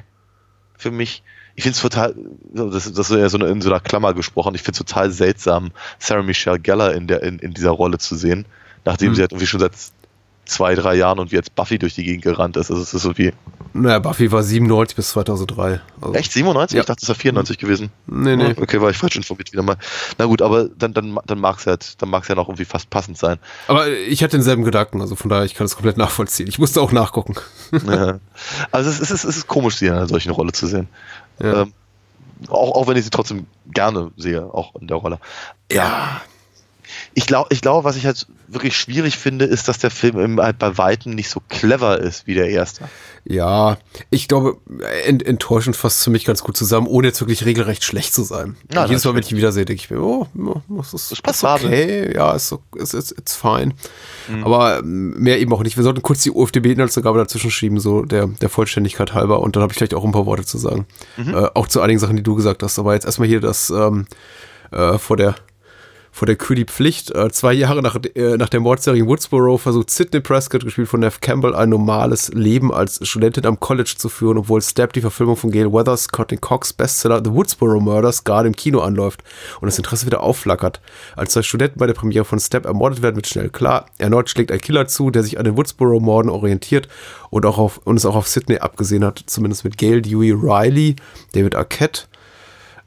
für mich. Ich finde es total, das, das ist ja so eine, in so einer Klammer gesprochen, ich finde es total seltsam, Sarah Michelle Gellar in, der, in, in dieser Rolle zu sehen, nachdem Mhm. sie halt irgendwie schon seit zwei, drei Jahren und wie jetzt Buffy durch die Gegend gerannt ist. Also es ist so wie, Naja, Buffy war 97 bis 2003. Also, Echt? 97? Ja. Ich dachte, das war 94 gewesen. Nee, nee. Okay, war ich falsch informiert wieder mal. Na gut, aber dann, dann, dann mag es dann mag es ja noch irgendwie fast passend sein. Aber ich hatte denselben Gedanken, also von daher, ich kann das komplett nachvollziehen. Ich musste auch nachgucken. ja. Also es ist, es, ist, es ist komisch, sie in einer solchen Rolle zu sehen. Ja. Ähm, auch, auch wenn ich sie trotzdem gerne sehe, auch in der Rolle. Ja. Ich glaube, ich glaube, was ich halt wirklich schwierig finde, ist, dass der Film halt bei Weitem nicht so clever ist wie der erste. Ja, ich glaube, ent enttäuschend fasst für mich ganz gut zusammen, ohne jetzt wirklich regelrecht schlecht zu sein. Ja, Jedes Mal, wenn ich ihn wiedersehe, denke ich mir, oh, ja, das ist, Das ist ist passabel. okay, ja, ist, ist, ist it's fine. Mhm. Aber ähm, mehr eben auch nicht. Wir sollten kurz die OFDB-Inhaltsangabe dazwischen schieben, so der, der Vollständigkeit halber. Und dann habe ich vielleicht auch ein paar Worte zu sagen. Mhm. Äh, auch zu einigen Sachen, die du gesagt hast. Aber jetzt erstmal hier das ähm, äh, vor der vor der Kühe die Pflicht. Äh, zwei Jahre nach, äh, nach der Mordserie Woodsboro versucht Sidney Prescott, gespielt von Nev Campbell, ein normales Leben als Studentin am College zu führen, obwohl Step, die Verfilmung von Gail Weathers, Courtney Cox Bestseller The Woodsboro Murders, gerade im Kino anläuft und das Interesse wieder aufflackert. Als zwei Studenten bei der Premiere von Step ermordet werden, wird schnell klar. Erneut schlägt ein Killer zu, der sich an den Woodsboro-Morden orientiert und, auch auf, und es auch auf Sidney abgesehen hat, zumindest mit Gail Dewey Riley, David Arquette,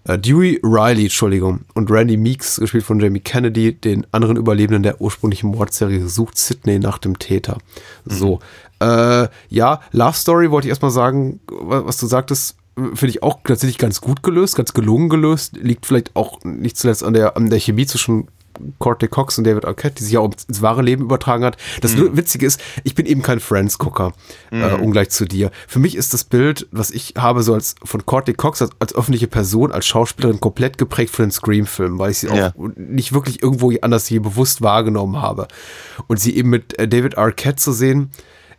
äh, Dewey Riley, Entschuldigung, und Randy Meeks, gespielt von Jamie Kennedy, den anderen Überlebenden der ursprünglichen Mordserie, sucht Sidney nach dem Täter. So. Äh, ja, Love Story wollte ich erstmal sagen, wa- was du sagtest, finde ich auch tatsächlich ganz gut gelöst, ganz gelungen gelöst. Liegt vielleicht auch nicht zuletzt an der, an der Chemie zwischen Courtney Cox und David Arquette, die sich ja auch ins wahre Leben übertragen hat. Das Mhm. Witzige ist, ich bin eben kein Friends-Gucker, äh, Mhm. ungleich zu dir. Für mich ist das Bild, was ich habe, so als von Courtney Cox als, als öffentliche Person, als Schauspielerin komplett geprägt von den Scream-Filmen, weil ich sie Ja. auch nicht wirklich irgendwo anders je bewusst wahrgenommen habe. Und sie eben mit äh, David Arquette zu sehen,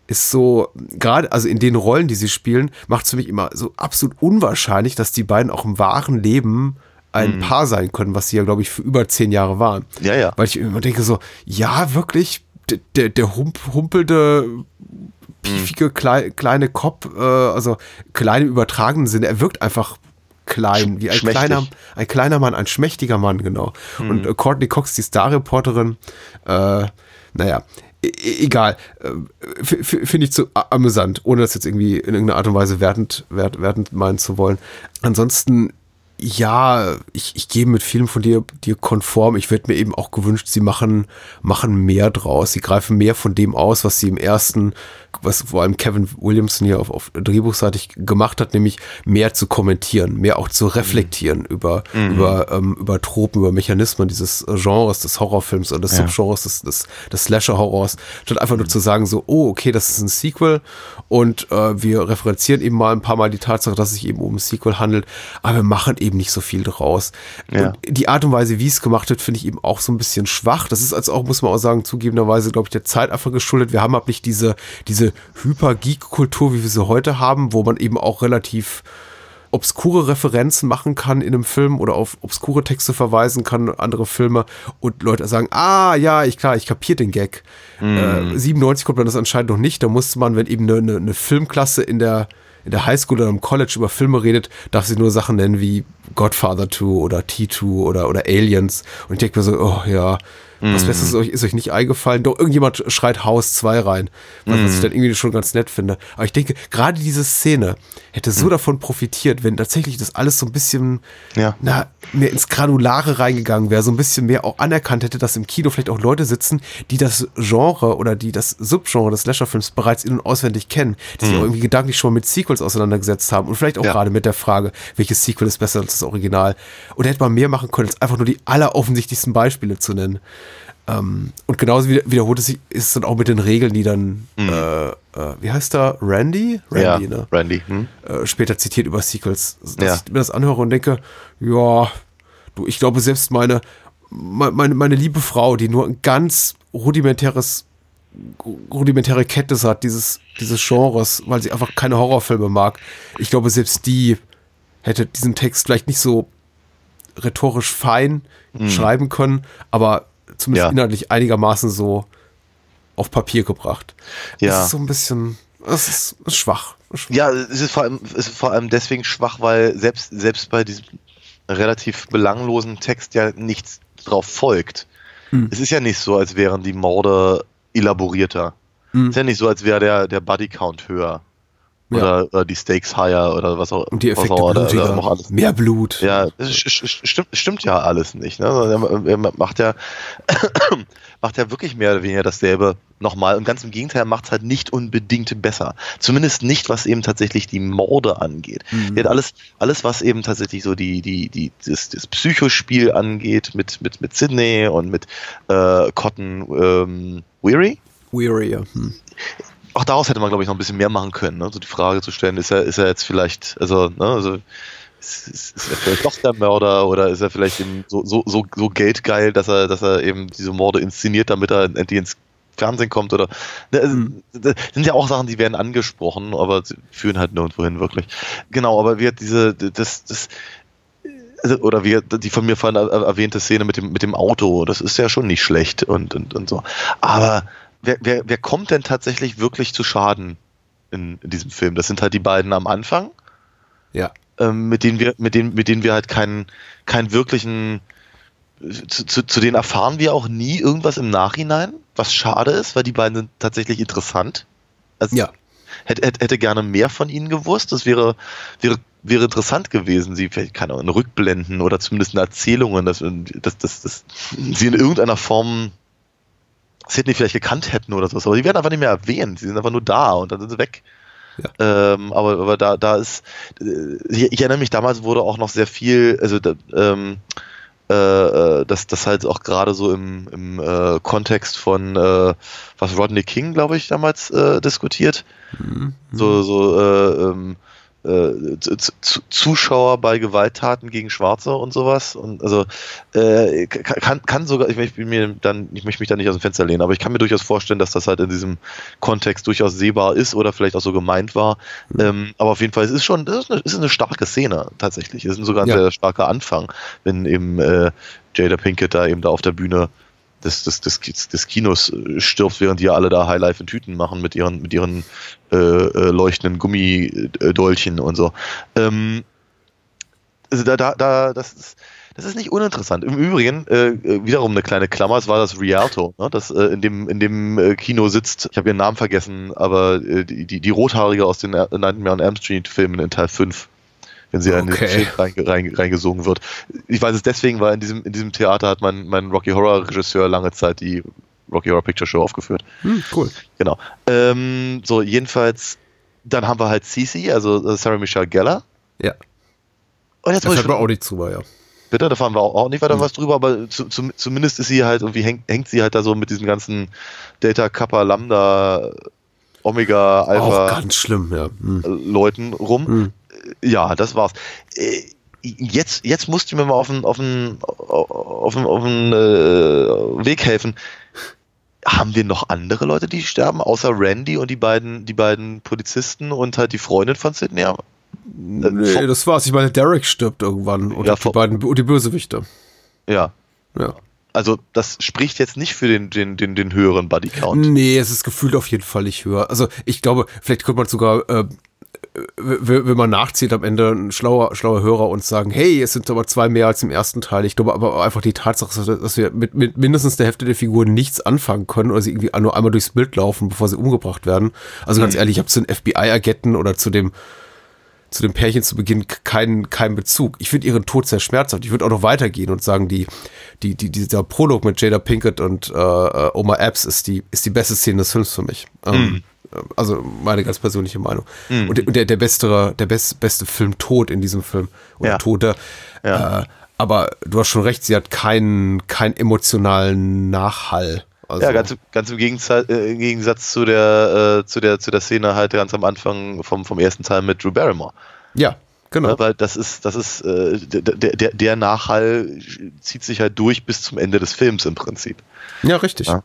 ist so, gerade, also in den Rollen, die sie spielen, macht es für mich immer so absolut unwahrscheinlich, dass die beiden auch im wahren Leben ein Mhm. Paar sein können, was sie ja, glaube ich, für über zehn Jahre waren. Ja, ja. Weil ich immer denke so, ja, wirklich, der, der, hump, humpelnde, piefige, klei, kleine Kopf, äh, also klein im übertragenen Sinne, er wirkt einfach klein, wie ein kleiner, ein kleiner Mann, ein schmächtiger Mann, genau. Mhm. Und äh, Courtney Cox, die Star-Reporterin, äh, naja, e e- egal, äh, finde ich zu amüsant, ohne das jetzt irgendwie in irgendeiner Art und Weise wertend, wert, wertend meinen zu wollen. Ansonsten, ja, ich, ich gehe mit vielem von dir, dir konform. Ich werde mir eben auch gewünscht, sie machen, machen mehr draus. Sie greifen mehr von dem aus, was sie im ersten, was vor allem Kevin Williamson hier auf, auf drehbuchseitig gemacht hat, nämlich mehr zu kommentieren, mehr auch zu reflektieren über, Mhm. über, ähm, über Tropen, über Mechanismen dieses Genres des Horrorfilms oder des Ja. Subgenres des, des, des Slasher-Horrors, statt einfach nur zu sagen so, oh, okay, das ist ein Sequel und äh, wir referenzieren eben mal ein paar Mal die Tatsache, dass es sich eben um ein Sequel handelt, aber wir machen eben nicht so viel draus. Ja. Und die Art und Weise, wie es gemacht wird, finde ich eben auch so ein bisschen schwach. Das ist also auch, muss man auch sagen, zugegebenerweise, glaube ich, der Zeit einfach geschuldet. Wir haben halt nicht diese, diese Hyper-Geek-Kultur, wie wir sie heute haben, wo man eben auch relativ obskure Referenzen machen kann in einem Film oder auf obskure Texte verweisen kann, andere Filme und Leute sagen, ah, ja, ich klar, ich kapier den Gag. Äh, 97 kommt man das anscheinend noch nicht, da musste man, wenn eben eine, eine, eine Filmklasse in der in der Highschool oder im College über Filme redet, darf sie nur Sachen nennen wie Godfather 2 oder T2 oder, oder Aliens. Und ich denke mir so, oh ja, Was. Besseres ist euch, ist euch nicht eingefallen? Doch irgendjemand schreit Haus 2 rein, was, was ich Mhm. dann irgendwie schon ganz nett finde. Aber ich denke, gerade diese Szene hätte so davon profitiert, wenn tatsächlich das alles so ein bisschen Ja. na, mehr ins Granulare reingegangen wäre, so ein bisschen mehr auch anerkannt hätte, dass im Kino vielleicht auch Leute sitzen, die das Genre oder die das Subgenre des Slasher-Films bereits in- und auswendig kennen, die sich Mhm. auch irgendwie gedanklich schon mit Sequels auseinandergesetzt haben und vielleicht auch Ja. gerade mit der Frage, welches Sequel ist besser als das Original. Und da hätte man mehr machen können, als einfach nur die alleroffensichtlichsten Beispiele zu nennen. Ähm, und genauso wieder, wiederholt es sich ist es dann auch mit den Regeln, die dann, äh, äh, wie heißt er, Randy? Randy, Mhm. ja, ne? Randy. Hm? äh, später zitiert über Sequels, dass Ja. ich mir das anhöre und denke, ja, du, ich glaube selbst meine, me- meine, meine liebe Frau, die nur ein ganz rudimentäres, rudimentäre Kenntnis hat dieses, dieses Genres, weil sie einfach keine Horrorfilme mag, ich glaube selbst die hätte diesen Text vielleicht nicht so rhetorisch fein Mhm. schreiben können, aber zumindest Ja. inhaltlich einigermaßen so auf Papier gebracht. Ja. Das ist so ein bisschen, das ist, ist schwach. schwach. Ja, es ist vor allem, es ist vor allem deswegen schwach, weil selbst, selbst bei diesem relativ belanglosen Text ja nichts drauf folgt. Hm. Es ist ja nicht so, als wären die Morde elaborierter. Hm. Es ist ja nicht so, als wäre der, der Body Count höher. Oder, oder die Stakes higher oder was auch Und die was Effekte auch, oder, blutiger. oder noch alles. Mehr Blut. Ja, stimmt, stimmt ja alles nicht. Ne? Er, macht ja macht ja wirklich mehr oder weniger dasselbe nochmal. Und ganz im Gegenteil, er macht es halt nicht unbedingt besser. Zumindest nicht, was eben tatsächlich die Morde angeht. Mhm. Er hat alles, alles, was eben tatsächlich so die, die, die, das, das Psychospiel angeht, mit, mit, mit Sydney und mit äh, Cotton ähm, Weary. Weary, ja. Hm. Auch daraus hätte man, glaube ich, noch ein bisschen mehr machen können. Ne? So die Frage zu stellen, ist er, ist er jetzt vielleicht, also, ne, also ist, ist, ist er vielleicht doch der Mörder oder ist er vielleicht eben so, so, so, so geldgeil, dass er, dass er eben diese Morde inszeniert, damit er endlich ins Fernsehen kommt oder ne, also, das sind ja auch Sachen, die werden angesprochen, aber sie führen halt nirgendwo hin wirklich. Genau, aber wir diese das das also, oder wie die von mir vorhin er- erwähnte Szene mit dem mit dem Auto, das ist ja schon nicht schlecht und und, und so. Aber wer, wer, wer kommt denn tatsächlich wirklich zu Schaden in, in diesem Film? Das sind halt die beiden am Anfang Ja. ähm, mit denen wir, mit denen, mit denen wir halt keinen, keinen wirklichen, zu, zu, zu denen erfahren wir auch nie irgendwas im Nachhinein, was schade ist, weil die beiden sind tatsächlich interessant. Also Ja. hätte, hätte, hätte gerne mehr von ihnen gewusst. Das wäre, wäre, wäre interessant gewesen, sie vielleicht, keine Ahnung, in Rückblenden oder zumindest in Erzählungen, dass, dass, dass, dass sie in irgendeiner Form Sydney vielleicht gekannt hätten oder so, aber die werden einfach nicht mehr erwähnt. Sie sind einfach nur da und dann sind sie weg. Ähm, aber, aber da, da ist, äh, ich, ich erinnere mich, damals wurde auch noch sehr viel, also da, ähm, äh, äh, das, das halt auch gerade so im, im äh, Kontext von äh, was Rodney King, glaube ich, damals äh, diskutiert. So, so äh, ähm, äh, zu, zu, Zuschauer bei Gewalttaten gegen Schwarze und sowas. Und also äh, kann, kann sogar, ich, möchte mir dann, ich möchte mich da nicht aus dem Fenster lehnen, aber ich kann mir durchaus vorstellen, dass das halt in diesem Kontext durchaus sehbar ist oder vielleicht auch so gemeint war. Ähm, aber auf jeden Fall, es ist schon, es ist eine, es ist eine starke Szene tatsächlich. Es ist sogar ein Ja. sehr starker Anfang, wenn eben äh, Jada Pinkett da eben da auf der Bühne des, des, des, des Kinos äh, stirbt, während die alle da Highlife in Tüten machen mit ihren, mit ihren äh, äh, leuchtenden Gummidolchen und so. Ähm, also da, da, da, das ist, das ist nicht uninteressant. Im Übrigen, äh, äh, wiederum eine kleine Klammer, es war das Rialto, ne, das äh, in dem, in dem äh, Kino sitzt, ich habe ihren Namen vergessen, aber die, die, die Rothaarige aus den Nightmare on Elm Street Filmen in Teil 5 wenn sie in den Okay. Film reinge- reinge- reingesogen wird. Ich weiß es deswegen, weil in diesem, in diesem Theater hat mein, mein Rocky Horror Regisseur lange Zeit die Rocky Horror Picture Show aufgeführt. Hm, cool. Genau. Ähm, so, jedenfalls, dann haben wir halt Cece, also äh, Sarah Michelle Gellar. Ja. Und jetzt ich hört man auch nicht zu, ja. Bitte, da fahren wir auch auch nicht weiter was drüber, aber zu, zu, zumindest ist sie halt irgendwie hängt, hängt sie halt da so mit diesen ganzen Delta, Kappa, Lambda, Omega, Auch Alpha ganz schlimm, ja. Hm. Leuten rum. Ja, das war's. Äh, Jetzt, jetzt musst du mir mal auf den, auf den, auf den, auf den äh, Weg helfen. Haben wir noch andere Leute, die sterben, außer Randy und die beiden, die beiden Polizisten und halt die Freundin von Sidney? Äh, Nee, das war's. Ich meine, Derek stirbt irgendwann. Und Ja, die beiden und die Bösewichte. Ja. Ja. Also das spricht jetzt nicht für den, den, den, den höheren Bodycount. Nee, es ist gefühlt auf jeden Fall nicht höher. Also ich glaube, vielleicht könnte man sogar äh, will man nachzieht am Ende ein schlauer, schlauer Hörer uns sagen, hey, es sind aber zwei mehr als im ersten Teil. Ich glaube aber einfach die Tatsache, dass wir mit, mit mindestens der Hälfte der Figuren nichts anfangen können oder sie irgendwie nur einmal durchs Bild laufen, bevor sie umgebracht werden. Also ganz mhm. ehrlich, ich habe zu den FBI-Agenten oder zu dem zu dem Pärchen zu Beginn keinen keinen Bezug. Ich finde ihren Tod sehr schmerzhaft. Ich würde auch noch weitergehen und sagen, die, die, die, dieser Prolog mit Jada Pinkett und äh, äh Omar Epps ist die, ist die beste Szene des Films für mich. Ähm, mhm. Also meine ganz persönliche Meinung. Mhm. Und, der, der beste, der best, beste Film Tod in diesem Film. Oder ja. Tote. Ja. Äh, aber du hast schon recht, sie hat keinen, keinen emotionalen Nachhall. Also ja, ganz, ganz im Gegensatz, äh, im Gegensatz zu der, äh, zu der, zu der Szene halt ganz am Anfang vom, vom ersten Teil mit Drew Barrymore. Ja, genau. Ja, weil das ist, das ist, äh, der, der, der Nachhall zieht sich halt durch bis zum Ende des Films im Prinzip. Ja, richtig. Ja.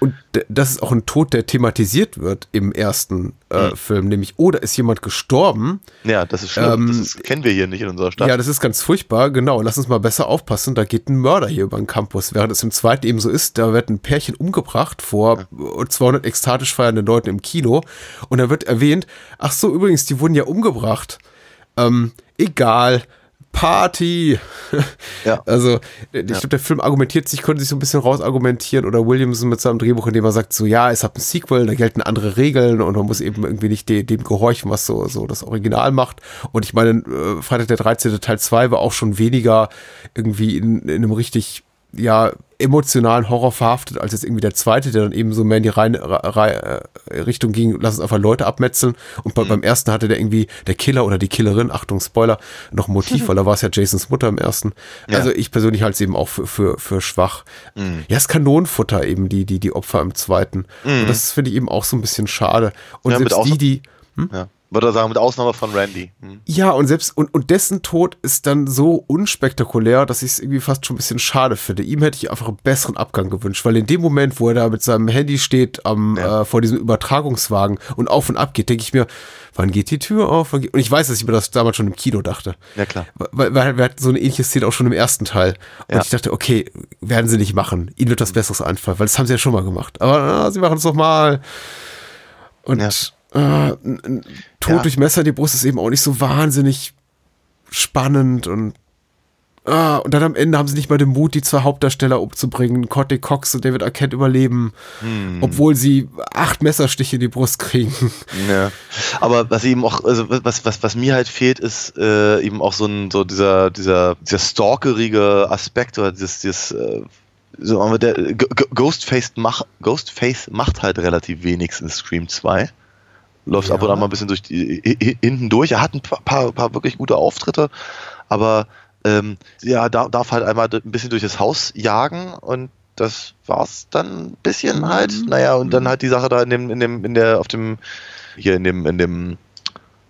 Und das ist auch ein Tod, der thematisiert wird im ersten äh, mhm. Film, nämlich, oh, da ist jemand gestorben. Ja, das ist schlimm. Ähm, das ist, kennen wir hier nicht in unserer Stadt. Ja, das ist ganz furchtbar, genau. Lass uns mal besser aufpassen, da geht ein Mörder hier über den Campus. Während es im zweiten eben so ist, da wird ein Pärchen umgebracht vor ja. 200 ekstatisch feiernden Leuten im Kino. Und da wird erwähnt, ach so, übrigens, die wurden ja umgebracht. Ähm, egal, Party. Ja. Also, ich glaube, der Film argumentiert sich, konnte sich so ein bisschen rausargumentieren oder Williamson mit seinem Drehbuch, in dem er sagt, so, ja, es hat ein Sequel, da gelten andere Regeln und man muss eben irgendwie nicht de dem gehorchen, was so, so das Original macht. Und ich meine, äh, Freitag der 13. Teil 2 war auch schon weniger irgendwie in, in einem richtig ja, emotionalen Horror verhaftet, als jetzt irgendwie der zweite, der dann eben so mehr in die reine, Re äh, Richtung ging, lass uns einfach Leute abmetzeln. Und bei, mhm. beim ersten hatte der irgendwie der Killer oder die Killerin, Achtung, Spoiler, noch ein Motiv, weil da war es ja Jasons Mutter im ersten. Ja. Also ich persönlich halte es eben auch für, für, für schwach. Mhm. Ja, es ist Kanonenfutter eben, die, die, die Opfer im zweiten. Mhm. Und das finde ich eben auch so ein bisschen schade. Und ja, selbst die, die. Hm? Ja. Würde er sagen, mit Ausnahme von Randy. Hm. Ja, und selbst, und, und dessen Tod ist dann so unspektakulär, dass ich es irgendwie fast schon ein bisschen schade finde. Ihm hätte ich einfach einen besseren Abgang gewünscht, weil in dem Moment, wo er da mit seinem Handy steht, am, ja. äh, vor diesem Übertragungswagen und auf und ab geht, denke ich mir, wann geht die Tür auf? Und ich weiß, dass ich mir das damals schon im Kino dachte. Ja, klar. Weil, weil wir hatten so eine ähnliche Szene auch schon im ersten Teil. Und ja. ich dachte, okay, werden sie nicht machen. Ihnen wird das Besseres einfallen, weil das haben sie ja schon mal gemacht. Aber na, sie machen es doch mal. Und ja äh, Tod ja. durch Messer in die Brust ist eben auch nicht so wahnsinnig spannend und Ah, und dann am Ende haben sie nicht mal den Mut, die zwei Hauptdarsteller umzubringen. Courtney Cox und David Arquette überleben, hm. obwohl sie acht Messerstiche in die Brust kriegen. Ja. Aber was eben auch, also was, was, was mir halt fehlt, ist äh, eben auch so ein, so dieser, dieser, dieser stalkerige Aspekt oder dieses, dieses äh, so, der Ghostface, mach, Ghostface macht halt relativ wenig in Scream 2 läuft ja. ab und an mal ein bisschen durch die, hinten durch. Er hat ein paar, paar wirklich gute Auftritte, aber ähm, ja, darf halt einmal ein bisschen durch das Haus jagen und das war's dann ein bisschen halt. Mhm. Naja, und dann halt die Sache da in dem, in dem, in der, auf dem, hier in dem, in dem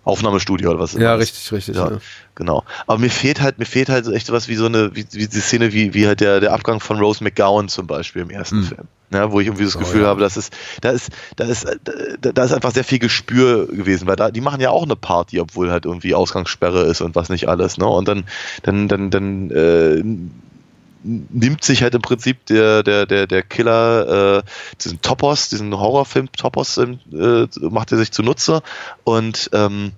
Aufnahmestudio oder was. Ja, richtig, richtig. Ja, ja, Genau. Aber mir fehlt halt, mir fehlt halt echt sowas wie so eine, wie, wie die Szene, wie, wie halt der, der Abgang von Rose McGowan zum Beispiel im ersten mhm. Film. Ja, wo ich irgendwie das oh, Gefühl ja. habe, dass es, da ist, da ist, da, da ist einfach sehr viel Gespür gewesen, weil da, die machen ja auch eine Party, obwohl halt irgendwie Ausgangssperre ist und was nicht alles, ne? Und dann, dann, dann, dann, äh, nimmt sich halt im Prinzip der, der, der, der Killer äh, diesen Topos, diesen Horrorfilm Topos, äh, macht er sich zunutze und ähm,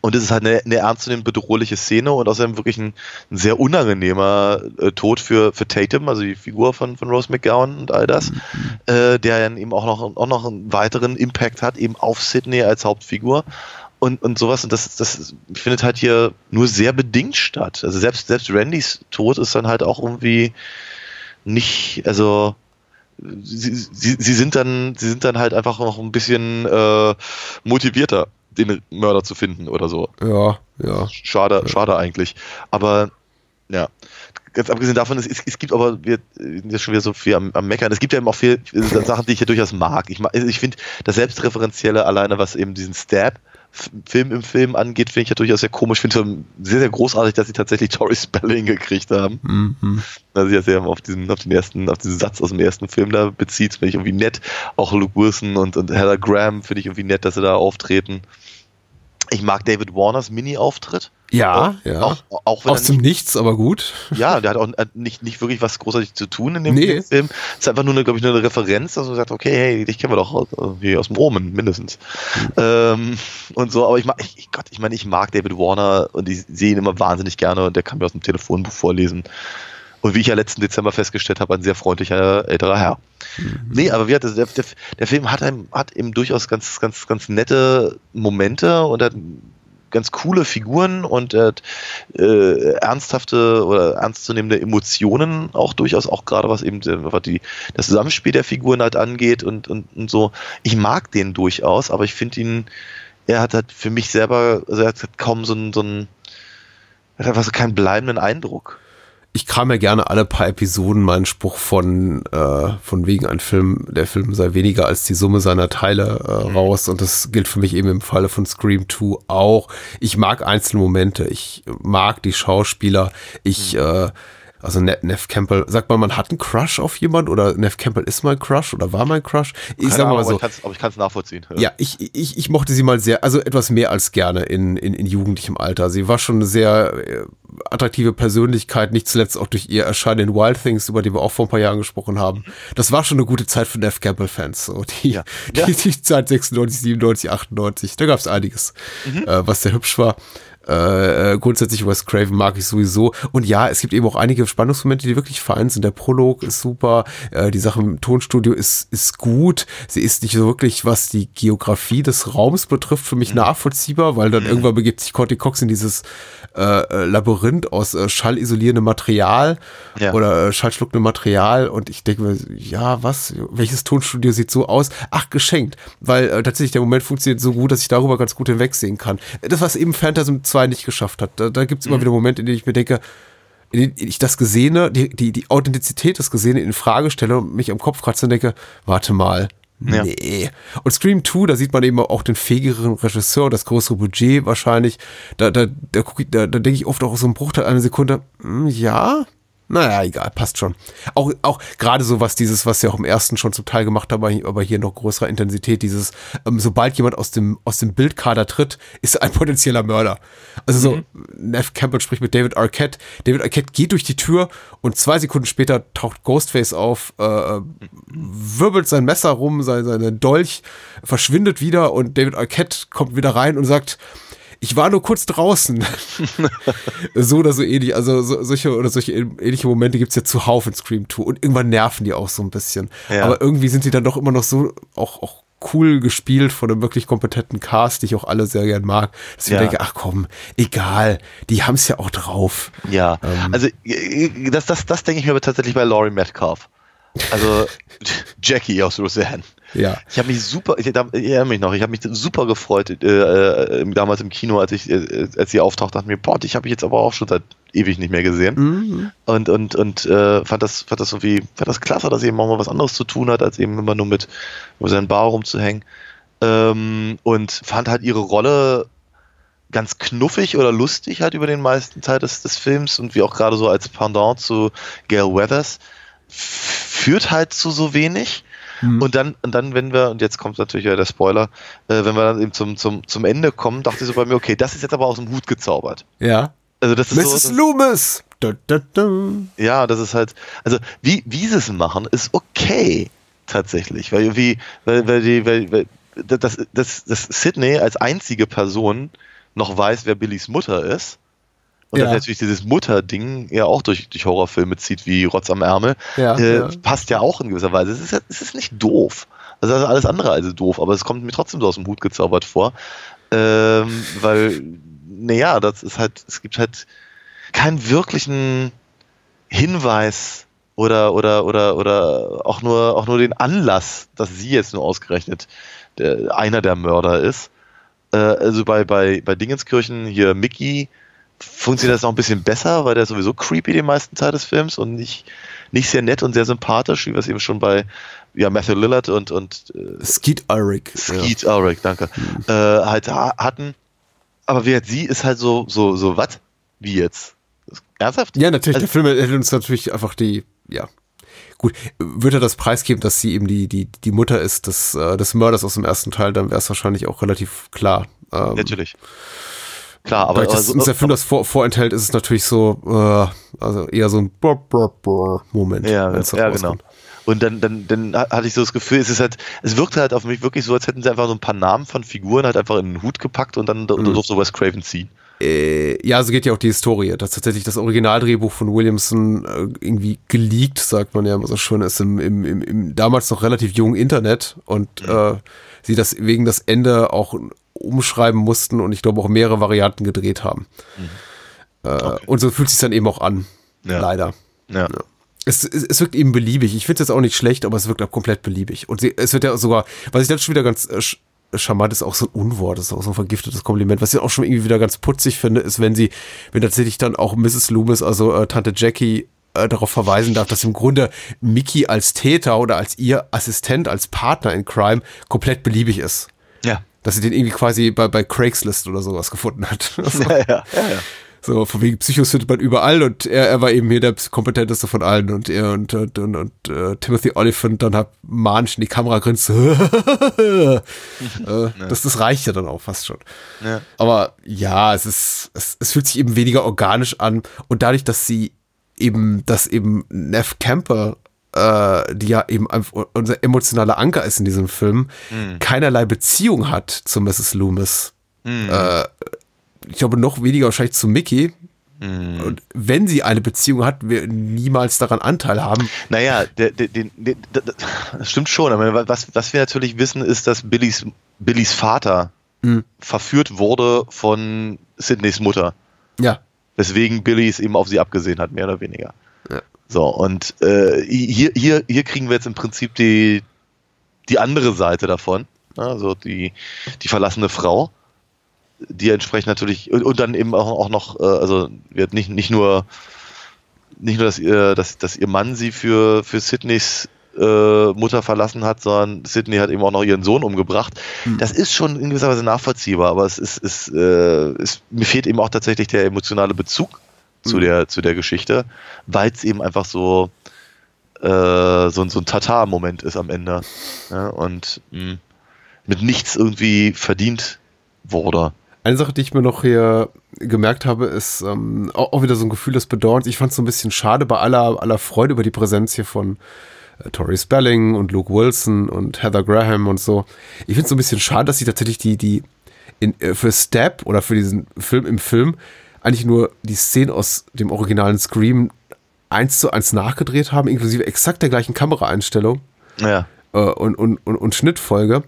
und es ist halt eine, eine ernstzunehmend bedrohliche Szene und außerdem wirklich ein, ein sehr unangenehmer äh, Tod für, für Tatum, also die Figur von, von Rose McGowan und all das, mhm. äh, der dann eben auch noch, auch noch einen weiteren Impact hat, eben auf Sydney als Hauptfigur und, und sowas. Und das, das findet halt hier nur sehr bedingt statt. Also selbst, selbst Randys Tod ist dann halt auch irgendwie nicht, also sie, sie, sie sind dann, sie sind dann halt einfach noch ein bisschen äh, motivierter den Mörder zu finden oder so. Ja, ja. Schade, ja. schade eigentlich. Aber ja, ganz abgesehen davon, es, es gibt aber, wir sind ja schon wieder so viel am, am Meckern, es gibt ja eben auch viele Sachen, die ich ja durchaus mag. Ich, also ich finde das Selbstreferenzielle alleine, was eben diesen Stab Film im Film angeht, finde ich ja durchaus sehr komisch. Ich finde es sehr, sehr großartig, dass sie tatsächlich Tori Spelling gekriegt haben. Mhm. Sie das ja auf diesen, auf den ersten, auf diesen Satz aus dem ersten Film da bezieht, finde ich irgendwie nett. Auch Luke Wilson und, und Heather Graham finde ich irgendwie nett, dass sie da auftreten. Ich mag David Warners Mini-Auftritt. Ja, ja. Auch, auch Aus dem Nichts, aber gut. Ja, der hat auch nicht, nicht wirklich was großartig zu tun in dem Nee. Film. Es ist einfach nur, eine, glaube ich, nur eine Referenz, dass man sagt, okay, hey, dich kennen wir doch aus- irgendwie aus dem Omen, mindestens. Ähm, und so, aber ich mag, ich, ich- Gott, ich meine, ich mag David Warner und ich sehe ihn immer wahnsinnig gerne und der kann mir aus dem Telefonbuch vorlesen. Und wie ich ja letzten Dezember festgestellt habe, ein sehr freundlicher älterer Herr. Nee, aber wie hat das, der, der, der Film hat, einem, hat eben durchaus ganz, ganz, ganz nette Momente und hat ganz coole Figuren und er hat äh, ernsthafte oder ernstzunehmende Emotionen auch durchaus, auch gerade was eben äh, was die, das Zusammenspiel der Figuren halt angeht und, und, und so. Ich mag den durchaus, aber ich finde ihn, er hat halt für mich selber, also er hat kaum so einen, so einen er hat einfach so keinen bleibenden Eindruck. Ich kram ja gerne alle paar Episoden meinen Spruch von, äh, von wegen ein Film, der Film sei weniger als die Summe seiner Teile äh, raus. Und das gilt für mich eben im Falle von Scream 2 auch. Ich mag einzelne Momente. Ich mag die Schauspieler. Ich, äh, also Ne- Neff Campbell, sagt man, man hat einen Crush auf jemand oder Neff Campbell ist mein Crush oder war mein Crush? Ich Keine sag mal Ahnung, so. aber ich kann es nachvollziehen. Ja, ich, ich, ich mochte sie mal sehr, also etwas mehr als gerne in, in, in jugendlichem Alter. Sie war schon eine sehr äh, attraktive Persönlichkeit, nicht zuletzt auch durch ihr Erscheinen in Wild Things, über die wir auch vor ein paar Jahren gesprochen haben. Das war schon eine gute Zeit für Neff Campbell-Fans. So, die, Ja. die, die Zeit 96, 97, 98, da gab es einiges, äh, was sehr hübsch war. Äh, äh, grundsätzlich Wes Craven mag ich sowieso. Und ja, es gibt eben auch einige Spannungsmomente, die wirklich fein sind. Der Prolog ist super, äh, die Sache im Tonstudio ist, ist gut. Sie ist nicht so wirklich, was die Geografie des Raums betrifft, für mich nachvollziehbar, weil dann irgendwann begibt sich Corty Cox in dieses äh, äh, Labyrinth aus äh, schallisolierendem Material Ja. oder äh, schallschluckendem Material und ich denke mir, ja, was, welches Tonstudio sieht so aus? Ach, geschenkt, weil äh, tatsächlich der Moment funktioniert so gut, dass ich darüber ganz gut hinwegsehen kann. Das, was eben Phantasm 2 nicht geschafft hat, da, da gibt es immer wieder Momente, in denen ich mir denke, in denen ich das Gesehene, die, die, die Authentizität des Gesehenen in Frage stelle und mich am Kopf kratze und denke, warte mal, Ja. Nee. Und Scream 2, da sieht man eben auch den fähigeren Regisseur, das größere Budget wahrscheinlich. Da, da, da, da, da denke ich oft auch so einen Bruchteil einer Sekunde, hm, ja, naja, egal, passt schon. Auch, auch gerade so was dieses, was wir auch im ersten schon zum Teil gemacht haben, aber hier- noch größerer Intensität, dieses, ähm, sobald jemand aus dem, aus dem Bildkader tritt, ist er ein potenzieller Mörder. Also so, Neff Campbell spricht mit David Arquette. David Arquette geht durch die Tür und zwei Sekunden später taucht Ghostface auf, äh, wirbelt sein Messer rum, sein, seinen Dolch, verschwindet wieder und David Arquette kommt wieder rein und sagt, ich war nur kurz draußen. so oder so ähnlich. Also so, solche oder solche ähnliche Momente gibt's ja zuhauf in Scream 2 und irgendwann nerven die auch so ein bisschen. Ja. Aber irgendwie sind die dann doch immer noch so auch, auch cool gespielt von einem wirklich kompetenten Cast, die ich auch alle sehr gern mag, dass ich Ja. mir denke, ach komm, egal, die haben's ja auch drauf. Ja, Ähm. also äh, das, das, das denke ich mir aber tatsächlich bei Laurie Metcalf. Also Jackie aus Roseanne. Ja. Ich habe mich super, ich, erinnere mich noch, ich habe mich super gefreut äh, äh, damals im Kino, als ich, äh, als sie auftaucht, dachte mir, boah, ich habe ich jetzt aber auch schon seit ewig nicht mehr gesehen. Mhm. Und und und äh, fand das fand das irgendwie fand das klasse, dass sie eben auch mal was anderes zu tun hat, als eben immer nur mit über seinen Bar rumzuhängen. Ähm, und fand halt ihre Rolle ganz knuffig oder lustig halt über den meisten Teil des, des Films und wie auch gerade so als Pendant zu Gail Weathers führt halt zu so wenig. Und dann, und dann, wenn wir, und jetzt kommt natürlich wieder der Spoiler, äh, wenn wir dann eben zum, zum, zum Ende kommen, dachte ich so bei mir, okay, das ist jetzt aber aus dem Hut gezaubert. Ja. Also das ist Mrs. so, Loomis! Da, da, da. ja, das ist halt, also wie, wie sie es machen, ist okay tatsächlich, weil wie, weil, weil die, weil, weil das, das, das Sydney als einzige Person noch weiß, wer Billys Mutter ist. Und Ja. dass natürlich dieses Mutter-Ding ja auch durch, durch Horrorfilme zieht wie Rotz am Ärmel, Ja, äh, ja. passt ja auch in gewisser Weise. Es ist, es ist nicht doof. Also das ist alles andere als doof, aber es kommt mir trotzdem so aus dem Hut gezaubert vor. Ähm, weil, naja, das ist halt, es gibt halt keinen wirklichen Hinweis oder, oder, oder, oder auch nur, auch nur den Anlass, dass sie jetzt nur ausgerechnet der, einer der Mörder ist. Äh, also bei, bei, bei Dingenskirchen hier Mickey funktioniert das noch ein bisschen besser, weil der ist sowieso creepy den meisten Teil des Films und nicht, nicht sehr nett und sehr sympathisch, wie wir es eben schon bei ja, Matthew Lillard und, und äh, Skeet Ulrich. Skeet Ulrich, danke, äh, halt ha hatten. Aber wie sie ist halt so, so, so, was? Wie jetzt? Ernsthaft? Ja, natürlich, Also- der Film hätte uns natürlich einfach die, ja. gut, würde er das preisgeben, dass sie eben die, die, die Mutter ist des, äh, des Mörders aus dem ersten Teil, dann wäre es wahrscheinlich auch relativ klar. Ähm, Natürlich. Klar, aber. Dadurch, dass also, der Film das vor, vorenthält, ist es natürlich so, äh, also eher so ein Moment. Ja, ja genau. Und dann, dann, dann hatte ich so das Gefühl, es ist halt, es wirkte halt auf mich wirklich so, als hätten sie einfach so ein paar Namen von Figuren halt einfach in den Hut gepackt und dann mhm. durfte Wes Craven ziehen. Äh, ja, so geht ja auch die Historie, dass tatsächlich das Originaldrehbuch von Williamson äh, irgendwie geleakt, sagt man ja immer so schön, ist im, im, im, im damals noch relativ jungen Internet und mhm. äh, sie das wegen das Ende auch umschreiben mussten und ich glaube auch mehrere Varianten gedreht haben. Mhm. Äh, okay. Und so fühlt es sich dann eben auch an. Ja. Leider. Ja. ja. Es, es, es, wirkt eben beliebig. Ich finde es jetzt auch nicht schlecht, aber es wirkt auch komplett beliebig. Und sie, es wird ja sogar, was ich dann schon wieder ganz äh, charmant ist, auch so ein Unwort, das ist auch so ein vergiftetes Kompliment. Was ich auch schon irgendwie wieder ganz putzig finde, ist, wenn sie, wenn tatsächlich dann auch Mrs. Loomis, also äh, Tante Jackie, äh, darauf verweisen darf, dass im Grunde Mickey als Täter oder als ihr Assistent, als Partner in Crime komplett beliebig ist. Ja dass sie den irgendwie quasi bei, bei Craigslist oder sowas gefunden hat. Also, ja, ja, ja, ja. So, von wegen Psychos findet man überall und er, er war eben hier der kompetenteste von allen und er und, und, und, und uh, Timothy Oliphant dann hat manisch in die Kamera grinst. äh, das, das reicht ja dann auch fast schon. Ja. Aber ja, es ist, es, es fühlt sich eben weniger organisch an und dadurch, dass sie eben, dass eben Neff Camper äh, die ja eben unser emotionaler Anker ist in diesem Film, mhm. keinerlei Beziehung hat zu Mrs. Loomis. Äh, ich glaube, noch weniger wahrscheinlich zu Mickey. Mhm. Und wenn sie eine Beziehung hat, wir niemals daran Anteil haben. Naja, der, der, der, das stimmt schon. Aber was, was wir natürlich wissen, ist, dass Billys, Billys Vater mhm. verführt wurde von Sydneys Mutter. Ja. Weswegen Billy es eben auf sie abgesehen hat, mehr oder weniger. So, und äh, hier, hier, hier kriegen wir jetzt im Prinzip die, die andere Seite davon. Also die, die verlassene Frau, die entsprechend natürlich, und, und dann eben auch, auch noch, äh, also wird nicht, nicht nur, nicht nur, dass ihr, dass, dass ihr Mann sie für, für Sydneys äh, Mutter verlassen hat, sondern Sydney hat eben auch noch ihren Sohn umgebracht. Mhm. Das ist schon in gewisser Weise nachvollziehbar, aber es ist, ist, äh, es, mir fehlt eben auch tatsächlich der emotionale Bezug zu, mhm. der, zu der Geschichte, weil es eben einfach so, äh, so, so ein Tatar-Moment ist am Ende. Ja, und mh, hm, mit nichts irgendwie verdient wurde. Eine Sache, die ich mir noch hier gemerkt habe, ist ähm, auch, auch, wieder so ein Gefühl des Bedauerns. Ich fand es so ein bisschen schade bei aller, aller Freude über die Präsenz hier von äh, Tori Spelling und Luke Wilson und Heather Graham und so. Ich finde es so ein bisschen schade, dass sie tatsächlich die, die in, äh, für Step oder für diesen Film im Film eigentlich nur die Szene aus dem originalen Scream eins zu eins nachgedreht haben, inklusive exakt der gleichen Kameraeinstellung ja. äh, und, und, und, und Schnittfolge,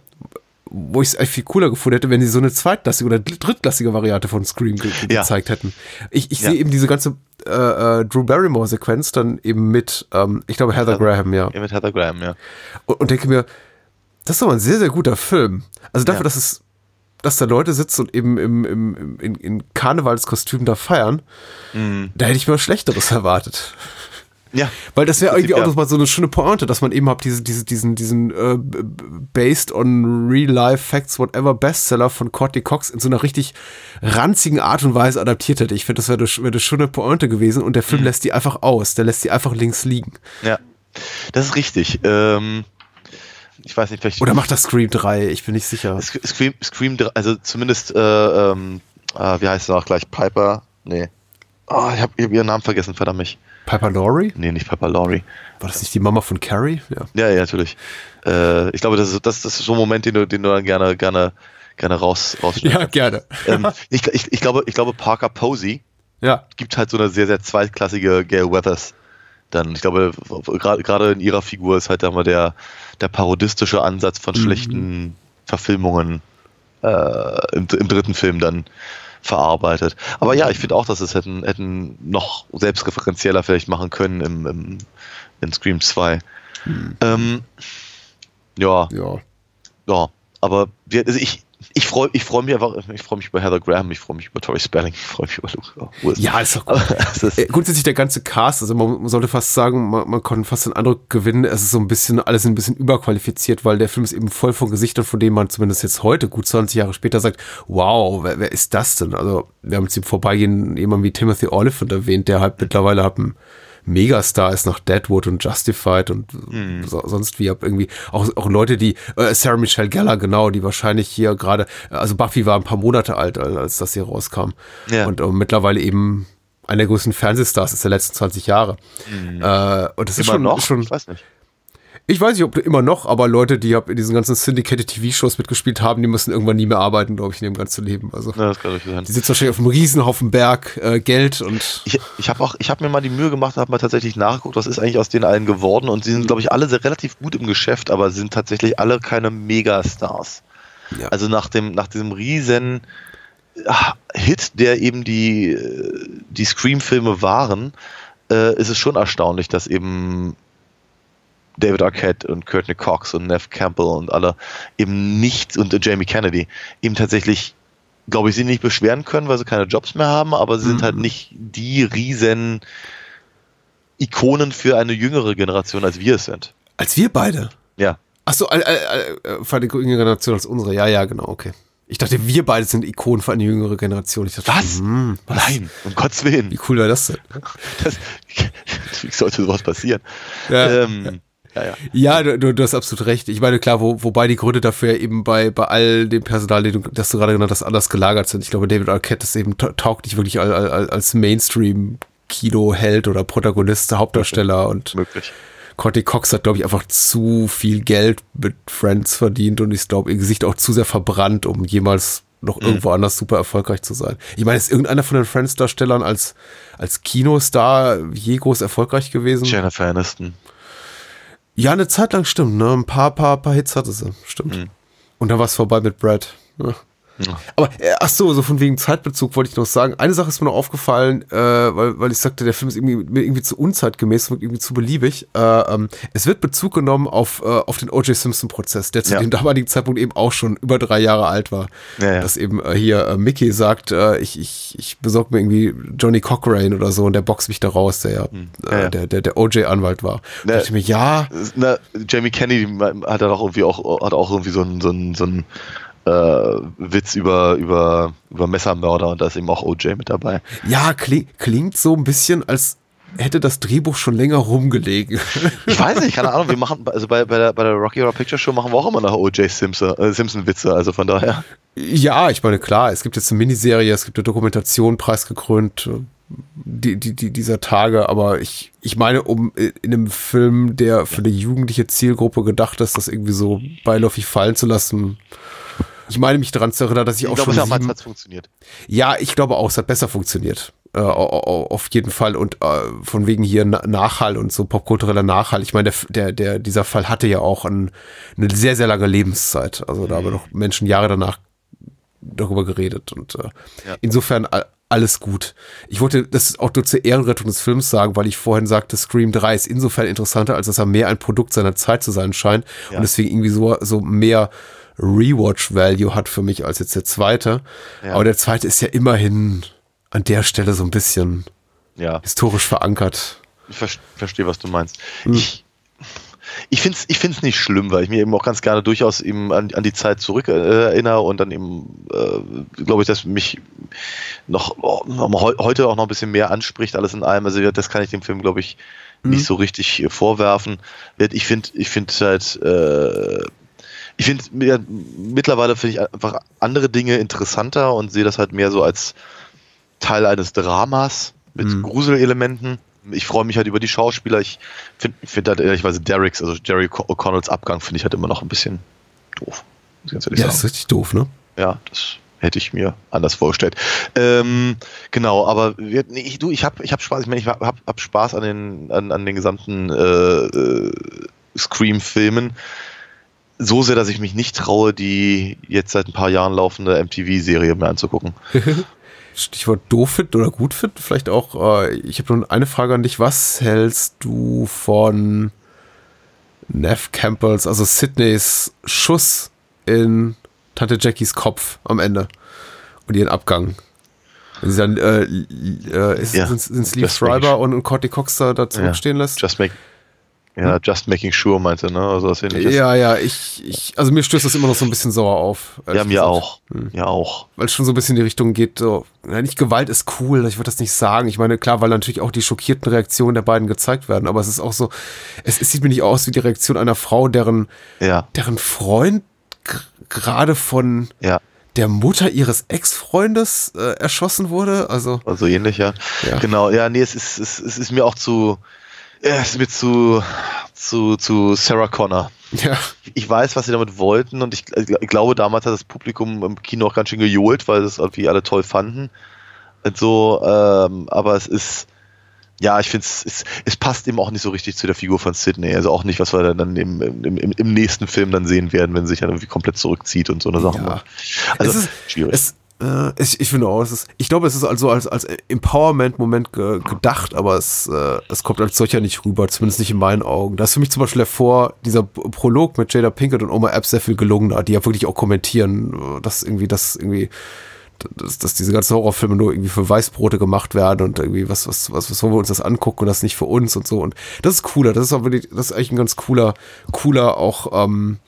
wo ich es eigentlich viel cooler gefunden hätte, wenn sie so eine zweitklassige oder drittklassige Variante von Scream ge ja. gezeigt hätten. Ich, ich ja. sehe eben diese ganze äh, äh, Drew Barrymore-Sequenz dann eben mit, ähm, ich glaube, Heather, Heather Graham, ja. ja. Mit Heather Graham, ja. Und, und denke mir, das ist doch mal ein sehr, sehr guter Film. Also dafür, dass es dass da Leute sitzen und eben im, im, im, in, in Karnevalskostüm da feiern, mhm. da hätte ich mir was Schlechteres erwartet. Ja. Weil das wäre irgendwie auch noch mal so eine schöne Pointe, dass man eben hat diese, diese, diesen, diesen äh, based on real life facts, whatever Bestseller von Courtney Cox in so einer richtig ranzigen Art und Weise adaptiert hätte. Ich finde, das wäre eine, wär eine schöne Pointe gewesen und der Film mhm. lässt die einfach aus. Der lässt die einfach links liegen. Ja. Das ist richtig. Ähm, ich weiß nicht, vielleicht. Oder macht das Scream 3, ich bin nicht sicher. Scream, Scream 3, also zumindest, äh, ähm, äh, wie heißt sie auch gleich? Piper? Nee. Oh, ich habe hab ihren Namen vergessen, verdammt mich. Piper Laurie? Nee, nicht Piper Laurie. War das nicht die Mama von Carrie? Ja, ja, ja natürlich. Äh, ich glaube, das ist, das, das ist so ein Moment, den du, den du dann gerne, gerne, gerne raus, Ja, gerne. Ähm, ich, ich, ich, glaube, ich glaube, Parker Posey ja. gibt halt so eine sehr, sehr zweitklassige Gail Weathers dann, ich glaube, gerade in ihrer Figur ist halt immer der, der parodistische Ansatz von mhm. schlechten Verfilmungen äh, im, im, dritten Film dann verarbeitet. Aber ja, ich finde auch, dass es hätten, hätten noch selbstreferenzieller vielleicht machen können im, im in Scream 2. Mhm. Ähm, ja. Ja. Ja. Aber wir, also ich, ich freue ich freu mich einfach, ich freue mich über Heather Graham, ich freue mich über Tori Spelling, ich freue mich über Luke Wilson. Ja, ist doch gut. äh, Grundsätzlich der ganze Cast, also man, sollte fast sagen, man, man konnte fast den Eindruck gewinnen, es ist so ein bisschen, alles ein bisschen überqualifiziert, weil der Film ist eben voll von Gesichtern, von denen man zumindest jetzt heute, gut 20 Jahre später, sagt, wow, wer, wer ist das denn? Also, wir haben jetzt im Vorbeigehen jemanden wie Timothy Oliphant erwähnt, der halt mittlerweile hat ein Megastar ist nach Deadwood und Justified und Mhm. so, sonst wie irgendwie auch, auch Leute, die äh, Sarah Michelle Gellar genau, die wahrscheinlich hier gerade, also Buffy war ein paar Monate alt, als das hier rauskam Ja. und äh, mittlerweile eben einer der größten Fernsehstars ist der letzten 20 Jahre. Äh, und das ist Immer schon, noch? schon Ich weiß nicht. Ich weiß nicht, ob immer noch, aber Leute, die in diesen ganzen Syndicated TV-Shows mitgespielt haben, die müssen irgendwann nie mehr arbeiten, glaube ich, in ihrem ganzen Leben. Also Ja, das kann durchaus sein. die sitzen wahrscheinlich auf einem Riesenhaufen Berg äh, Geld und Ich, ich habe auch, ich habe mir mal die Mühe gemacht, habe mal tatsächlich nachgeguckt, was ist eigentlich aus denen allen geworden und sie sind, glaube ich, alle sehr relativ gut im Geschäft, aber sind tatsächlich alle keine Megastars. Ja. Also nach dem, nach diesem riesen ah, Hit, der eben die, äh, die Scream-Filme waren, äh, ist es schon erstaunlich, dass eben David Arquette und Courtney Cox und Nev Campbell und alle eben nicht und Jamie Kennedy eben tatsächlich, glaube ich, sie nicht beschweren können, weil sie keine Jobs mehr haben, aber sie sind halt nicht die riesen Ikonen für eine jüngere Generation, als wir es sind. als wir beide. Ja. Ach so, äh, äh, für eine jüngere Generation als unsere. Ja, ja, genau, okay. Ich dachte, wir beide sind Ikonen für eine jüngere Generation. Ich dachte, Was? Hm, Nein, um Gottes Willen. wie cool wäre das denn? Das, wie sollte sowas passieren? Ja. Ähm, ja, ja. Ja, du, du, du hast absolut recht. Ich meine, klar, wo, wobei die Gründe dafür eben bei, bei all dem Personal, das du gerade genannt hast, anders gelagert sind. Ich glaube, David Arquette ist eben ta- taugt nicht wirklich als, als, als Mainstream-Kino-Held oder Protagonist, Hauptdarsteller und Möglich. Courtney Cox hat, glaube ich, einfach zu viel Geld mit Friends verdient und ich glaube, ihr Gesicht auch zu sehr verbrannt, um jemals noch irgendwo anders super erfolgreich zu sein. Ich meine, ist irgendeiner von den Friends-Darstellern als, als Kinostar je groß erfolgreich gewesen? Jennifer Aniston. Ja, eine Zeit lang stimmt, ne? Ein paar, paar, paar Hits hatte sie, stimmt. Und dann war es vorbei mit Brad. Ja. Aber äh, ach so, so von wegen Zeitbezug wollte ich noch sagen. Eine Sache ist mir noch aufgefallen, äh, weil, weil ich sagte, der Film ist irgendwie, mir irgendwie zu unzeitgemäß und irgendwie zu beliebig. Äh, ähm, es wird Bezug genommen auf, äh, auf den O.J. Simpson-Prozess, der zu Ja. dem damaligen Zeitpunkt eben auch schon über drei Jahre alt war. Ja, ja. Dass eben äh, hier äh, Mickey sagt, ich, ich, ich besorge mir irgendwie Johnny Cochrane oder so und der boxt mich da raus, der ja, Hm. Der, der, der O.J.-Anwalt war. Da Ne. dachte ich mir, ja, Na, Jamie Kennedy hat dann auch irgendwie auch, hat auch irgendwie so einen, so einen, so einen äh, Witz über, über, über Messermörder und da ist eben auch OJ mit dabei. Ja, kling, klingt so ein bisschen, als hätte das Drehbuch schon länger rumgelegen. Ich weiß nicht, keine Ahnung, wir machen, also bei, bei, der, bei der Rocky Horror Picture Show machen wir auch immer nach OJ Simpson, äh, Simpson Witze, also von daher. ja, ich meine, klar, es gibt jetzt eine Miniserie, es gibt eine Dokumentation, preisgekrönt, äh, die, die, die, dieser Tage, aber ich, ich meine, um in einem Film, der für eine jugendliche Zielgruppe gedacht ist, das irgendwie so beiläufig fallen zu lassen. Ich meine mich daran zu erinnern, dass ich, Ich auch glaube, schon damals sieben, hat es funktioniert. Ja, ich glaube auch, es hat besser funktioniert. Äh, au- au- auf jeden Fall. Und äh, von wegen hier Na- Nachhall und so popkultureller Nachhall. Ich meine, der, der, dieser Fall hatte ja auch ein, eine sehr, sehr lange Lebenszeit. Also da haben noch Menschen Jahre danach darüber geredet. Und äh, Ja. insofern alles gut. Ich wollte das auch nur zur Ehrenrettung des Films sagen, weil ich vorhin sagte, Scream 3 ist insofern interessanter, als dass er mehr ein Produkt seiner Zeit zu sein scheint. Ja. Und deswegen irgendwie so, so mehr Rewatch-Value hat für mich als jetzt der zweite. Ja. Aber der zweite ist ja immerhin an der Stelle so ein bisschen Ja. historisch verankert. Ich ver verstehe, was du meinst. Ich, ich finde es ich find's nicht schlimm, weil ich mir eben auch ganz gerne durchaus eben an, an die Zeit zurück äh, erinnere und dann eben, äh, glaube ich, dass mich noch, oh, noch heute auch noch ein bisschen mehr anspricht, alles in allem. Also das kann ich dem Film, glaube ich, nicht so richtig äh, vorwerfen. Ich finde, ich finde halt, äh, ich finde, ja, mittlerweile finde ich einfach andere Dinge interessanter und sehe das halt mehr so als Teil eines Dramas mit Mhm. Gruselelementen. Ich freue mich halt über die Schauspieler. Ich finde find halt ehrlicherweise Derricks, also Jerry Co- O'Connells Abgang, finde ich halt immer noch ein bisschen doof. Ja, das ist sagen. richtig doof, ne? Ja, das hätte ich mir anders vorgestellt. Ähm, genau, aber wir, nee, ich, du, ich habe ich hab Spaß. Ich meine, ich habe hab, hab Spaß an den, an, an den gesamten äh, äh, Scream-Filmen. So sehr, dass ich mich nicht traue, die jetzt seit ein paar Jahren laufende MTV-Serie mir anzugucken. Stichwort doof oder gut finden, vielleicht auch. Äh, ich habe nur eine Frage an dich. Was hältst du von Neff Campbells, also Sydneys Schuss in Tante Jackies Kopf am Ende und ihren Abgang? Wenn sie dann, äh, äh, ist, Ja, sind, sind Lee Schreiber und, und Courtney Cox da, da zurückstehen lässt? Just make, Ja, just making sure meinte, ne? Also was ähnliches. Ja, ja, ich, ich, also mir stößt das immer noch so ein bisschen sauer auf. Ja, mir auch. Hm. Ja, auch. Weil es schon so ein bisschen in die Richtung geht, so, ja, nicht Gewalt ist cool, ich würde das nicht sagen. Ich meine, klar, weil natürlich auch die schockierten Reaktionen der beiden gezeigt werden, aber es ist auch so, es, es sieht mir nicht aus wie die Reaktion einer Frau, deren, ja. deren Freund gerade von ja. der Mutter ihres Ex-Freundes äh, erschossen wurde. Also, also ähnlich, ja. ja. Genau, ja, nee, es ist, es, es ist mir auch zu, es ist mir zu, zu, zu Sarah Connor. Ja. Ich weiß, was sie damit wollten und ich, ich, glaube, damals hat das Publikum im Kino auch ganz schön gejohlt, weil es irgendwie alle toll fanden. Und so, ähm, aber es ist, ja, ich finde es, es passt eben auch nicht so richtig zu der Figur von Sidney. Also auch nicht, was wir dann im, im, im, nächsten Film dann sehen werden, wenn sie sich dann irgendwie komplett zurückzieht und so eine Sache. Ja. Also es ist, schwierig. Es, äh, ich, ich finde auch, es ist, ich glaube, es ist also als, als Empowerment-Moment ge, gedacht, aber es, äh, es kommt als solcher nicht rüber, zumindest nicht in meinen Augen. Da ist für mich zum Beispiel hervor, dieser Prolog mit Jada Pinkett und Oma Epps sehr viel gelungener, die ja wirklich auch kommentieren, dass irgendwie das irgendwie dass, dass diese ganzen Horrorfilme nur irgendwie für Weißbrote gemacht werden und irgendwie was, was, was, was wollen wir uns das angucken und das nicht für uns und so. Und das ist cooler, das ist auch wirklich, das ist eigentlich ein ganz cooler, cooler auch, ähm,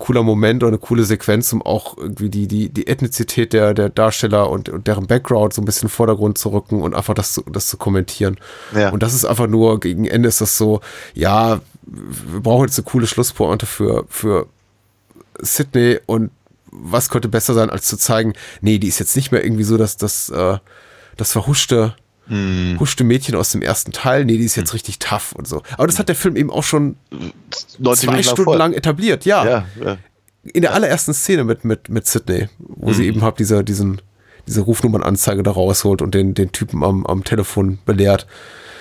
cooler Moment oder eine coole Sequenz, um auch irgendwie die, die, die Ethnizität der, der Darsteller und, und deren Background so ein bisschen in den Vordergrund zu rücken und einfach das zu, das zu kommentieren. Ja. Und das ist einfach nur, gegen Ende ist das so, ja, wir brauchen jetzt eine coole Schlusspointe für, für Sydney und was könnte besser sein, als zu zeigen, nee, die ist jetzt nicht mehr irgendwie so, dass das, äh, das verhuschte, hm. huschte Mädchen aus dem ersten Teil, nee, die ist jetzt richtig tough und so. Aber das hat der Film eben auch schon zwei Stunden lang etabliert, ja. ja, ja. In der allerersten Szene mit, mit, mit Sydney, wo mhm. sie eben halt diese, diesen, diese Rufnummernanzeige da rausholt und den, den Typen am, am Telefon belehrt.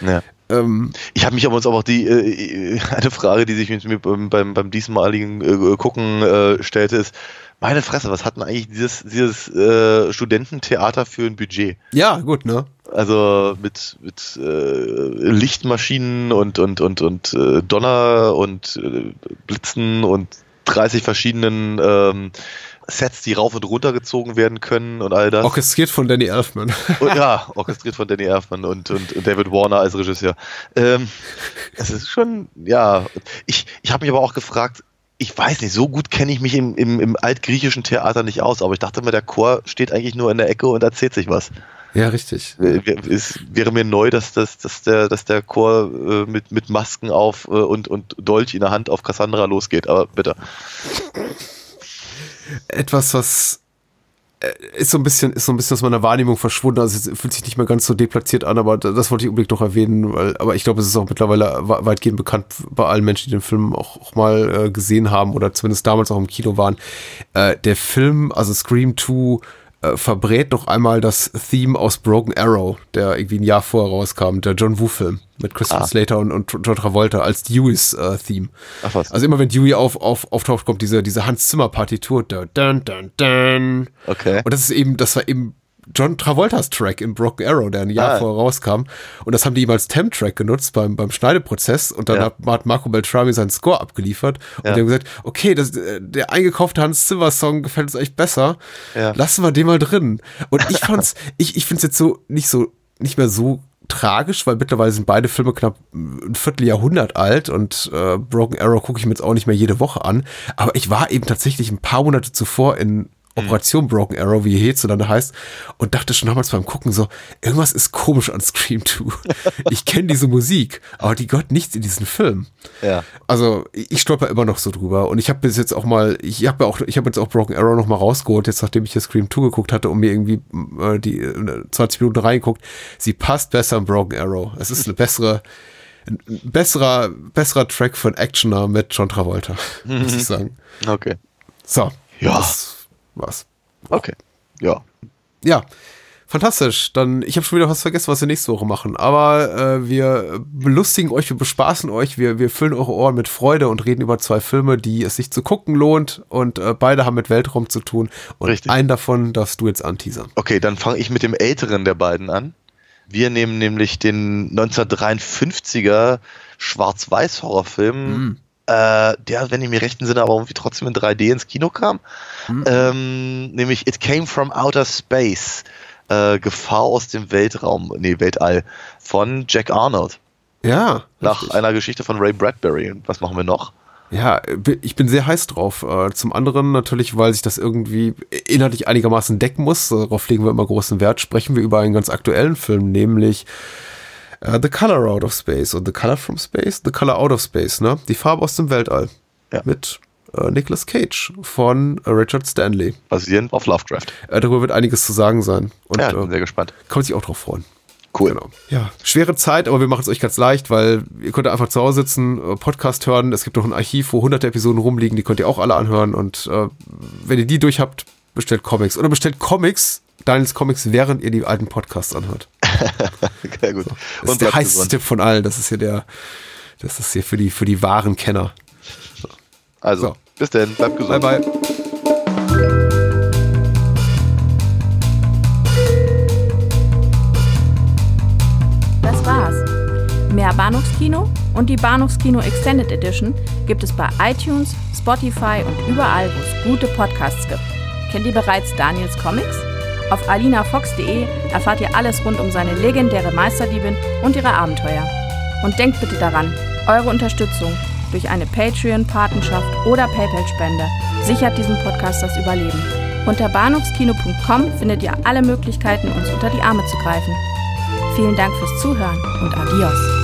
Ja. Ähm, ich habe mich aber auch die äh, eine Frage, die sich mir beim, beim, beim diesmaligen äh, Gucken äh, stellte, ist, meine Fresse, was hat denn eigentlich dieses, dieses äh, Studententheater für ein Budget? Ja, gut, ne? Also mit, mit äh, Lichtmaschinen und, und, und, und äh, Donner und äh, Blitzen und 30 verschiedenen ähm, Sets, die rauf und runter gezogen werden können und all das. Orchestriert von Danny Elfman. Und, ja, orchestriert von Danny Elfman und, und, und David Warner als Regisseur. Ähm, es ist schon, ja. Ich, ich habe mich aber auch gefragt, ich weiß nicht, so gut kenne ich mich im, im, im altgriechischen Theater nicht aus, aber ich dachte mir, der Chor steht eigentlich nur in der Ecke und erzählt sich was. Ja, richtig. Es wäre mir neu, dass, dass, dass, der, dass der Chor äh, mit, mit Masken auf äh, und, und Dolch in der Hand auf Cassandra losgeht, aber bitte. Etwas, was äh, ist so ein bisschen, ist so ein bisschen aus meiner Wahrnehmung verschwunden. Also es fühlt sich nicht mehr ganz so deplatziert an, aber das wollte ich unbedingt noch erwähnen, weil, aber ich glaube, es ist auch mittlerweile weitgehend bekannt bei allen Menschen, die den Film auch, auch mal äh, gesehen haben oder zumindest damals auch im Kino waren. Äh, der Film, also Scream 2, äh, verbrät noch einmal das Theme aus Broken Arrow, der irgendwie ein Jahr vorher rauskam, der John Woo-Film mit Christian ah. Slater und, und John Travolta als Deweys äh, Theme. Ach was. Also immer wenn Dewey auf, auf, auftaucht, kommt diese, diese Hans Zimmer Partitur. Dun, dun, dun, dun. Okay. Und das ist eben, das war eben John Travoltas Track in Broken Arrow, der ein Jahr ah. vorher rauskam. Und das haben die ihm als Temp-Track genutzt beim, beim Schneideprozess. Und dann ja. hat, Marco Beltrami seinen Score abgeliefert. Und ja. die haben gesagt, okay, das, der eingekaufte Hans Zimmer Song gefällt uns echt besser. Ja. Lassen wir den mal drin. Und ich fand's, ich, ich find's jetzt so, nicht so, nicht mehr so tragisch, weil mittlerweile sind beide Filme knapp ein Vierteljahrhundert alt und äh, Broken Arrow gucke ich mir jetzt auch nicht mehr jede Woche an. Aber ich war eben tatsächlich ein paar Monate zuvor in Operation Broken Arrow, wie hierzulande heißt, und dachte schon damals beim Gucken so, irgendwas ist komisch an Scream 2. ich kenne diese Musik, aber die gehört nichts in diesen Film. Ja. Also ich stolper immer noch so drüber und ich habe bis jetzt auch mal, ich habe ja auch, ich habe jetzt auch Broken Arrow noch mal rausgeholt, jetzt nachdem ich hier Scream 2 geguckt hatte und mir irgendwie äh, die äh, 20 Minuten reingeguckt. Sie passt besser in Broken Arrow. Es ist eine bessere ein besserer, besserer Track von Actioner mit John Travolta, muss ich sagen. Okay. So. Ja. Das, was. Okay. Ja. Ja. Fantastisch. Dann, ich habe schon wieder was vergessen, was wir nächste Woche machen. Aber äh, wir belustigen euch, wir bespaßen euch, wir, wir füllen eure Ohren mit Freude und reden über zwei Filme, die es sich zu gucken lohnt. Und äh, beide haben mit Weltraum zu tun. Und Richtig. einen davon darfst du jetzt anteasern. Okay, dann fange ich mit dem älteren der beiden an. Wir nehmen nämlich den 1953er Schwarz-Weiß-Horrorfilm. Mm äh, der, wenn ich mir recht entsinne, aber irgendwie trotzdem in 3D ins Kino kam. Mhm. Ähm, nämlich It Came from Outer Space. Äh, Gefahr aus dem Weltraum, nee, Weltall, von Jack Arnold. Ja. Nach richtig. einer Geschichte von Ray Bradbury. Was machen wir noch? Ja, ich bin sehr heiß drauf. Äh, Zum anderen natürlich, weil sich das irgendwie inhaltlich einigermaßen decken muss. Darauf legen wir immer großen Wert. Sprechen wir über einen ganz aktuellen Film, nämlich äh, The Color Out of Space und The Color from Space, The Color Out of Space, ne? Die Farbe aus dem Weltall. Ja. Mit äh, Nicolas Cage von äh, Richard Stanley. Basierend auf Lovecraft. Äh, darüber wird einiges zu sagen sein. Und ja, ich bin äh, sehr gespannt. kann man sich auch drauf freuen. Cool. Genau. Ja, schwere Zeit, aber wir machen es euch ganz leicht, weil ihr könnt einfach zu Hause sitzen, äh, Podcast hören. Es gibt noch ein Archiv, wo hunderte Episoden rumliegen, die könnt ihr auch alle anhören. Und äh, wenn ihr die durch habt, bestellt Comics. Oder bestellt Comics, Daniels Comics, während ihr die alten Podcasts anhört. Sehr gut. Das Und ist der heißeste gesund. Tipp von allen. Das ist hier der, das ist hier für die, für die wahren Kenner. Also, So. bis denn. Bleibt gesund. Bye, bye. Das war's. Mehr Bahnhofskino und die Bahnhofskino Extended Edition gibt es bei iTunes, Spotify und überall, wo es gute Podcasts gibt. Kennt ihr bereits Daniels Comics? Auf alinafox.de erfahrt ihr alles rund um seine legendäre Meisterdiebin und ihre Abenteuer. Und denkt bitte daran, eure Unterstützung durch eine Patreon-Patenschaft oder PayPal-Spende sichert diesem Podcast das Überleben. Unter bahnhofskino.com findet ihr alle Möglichkeiten, uns unter die Arme zu greifen. Vielen Dank fürs Zuhören und adios.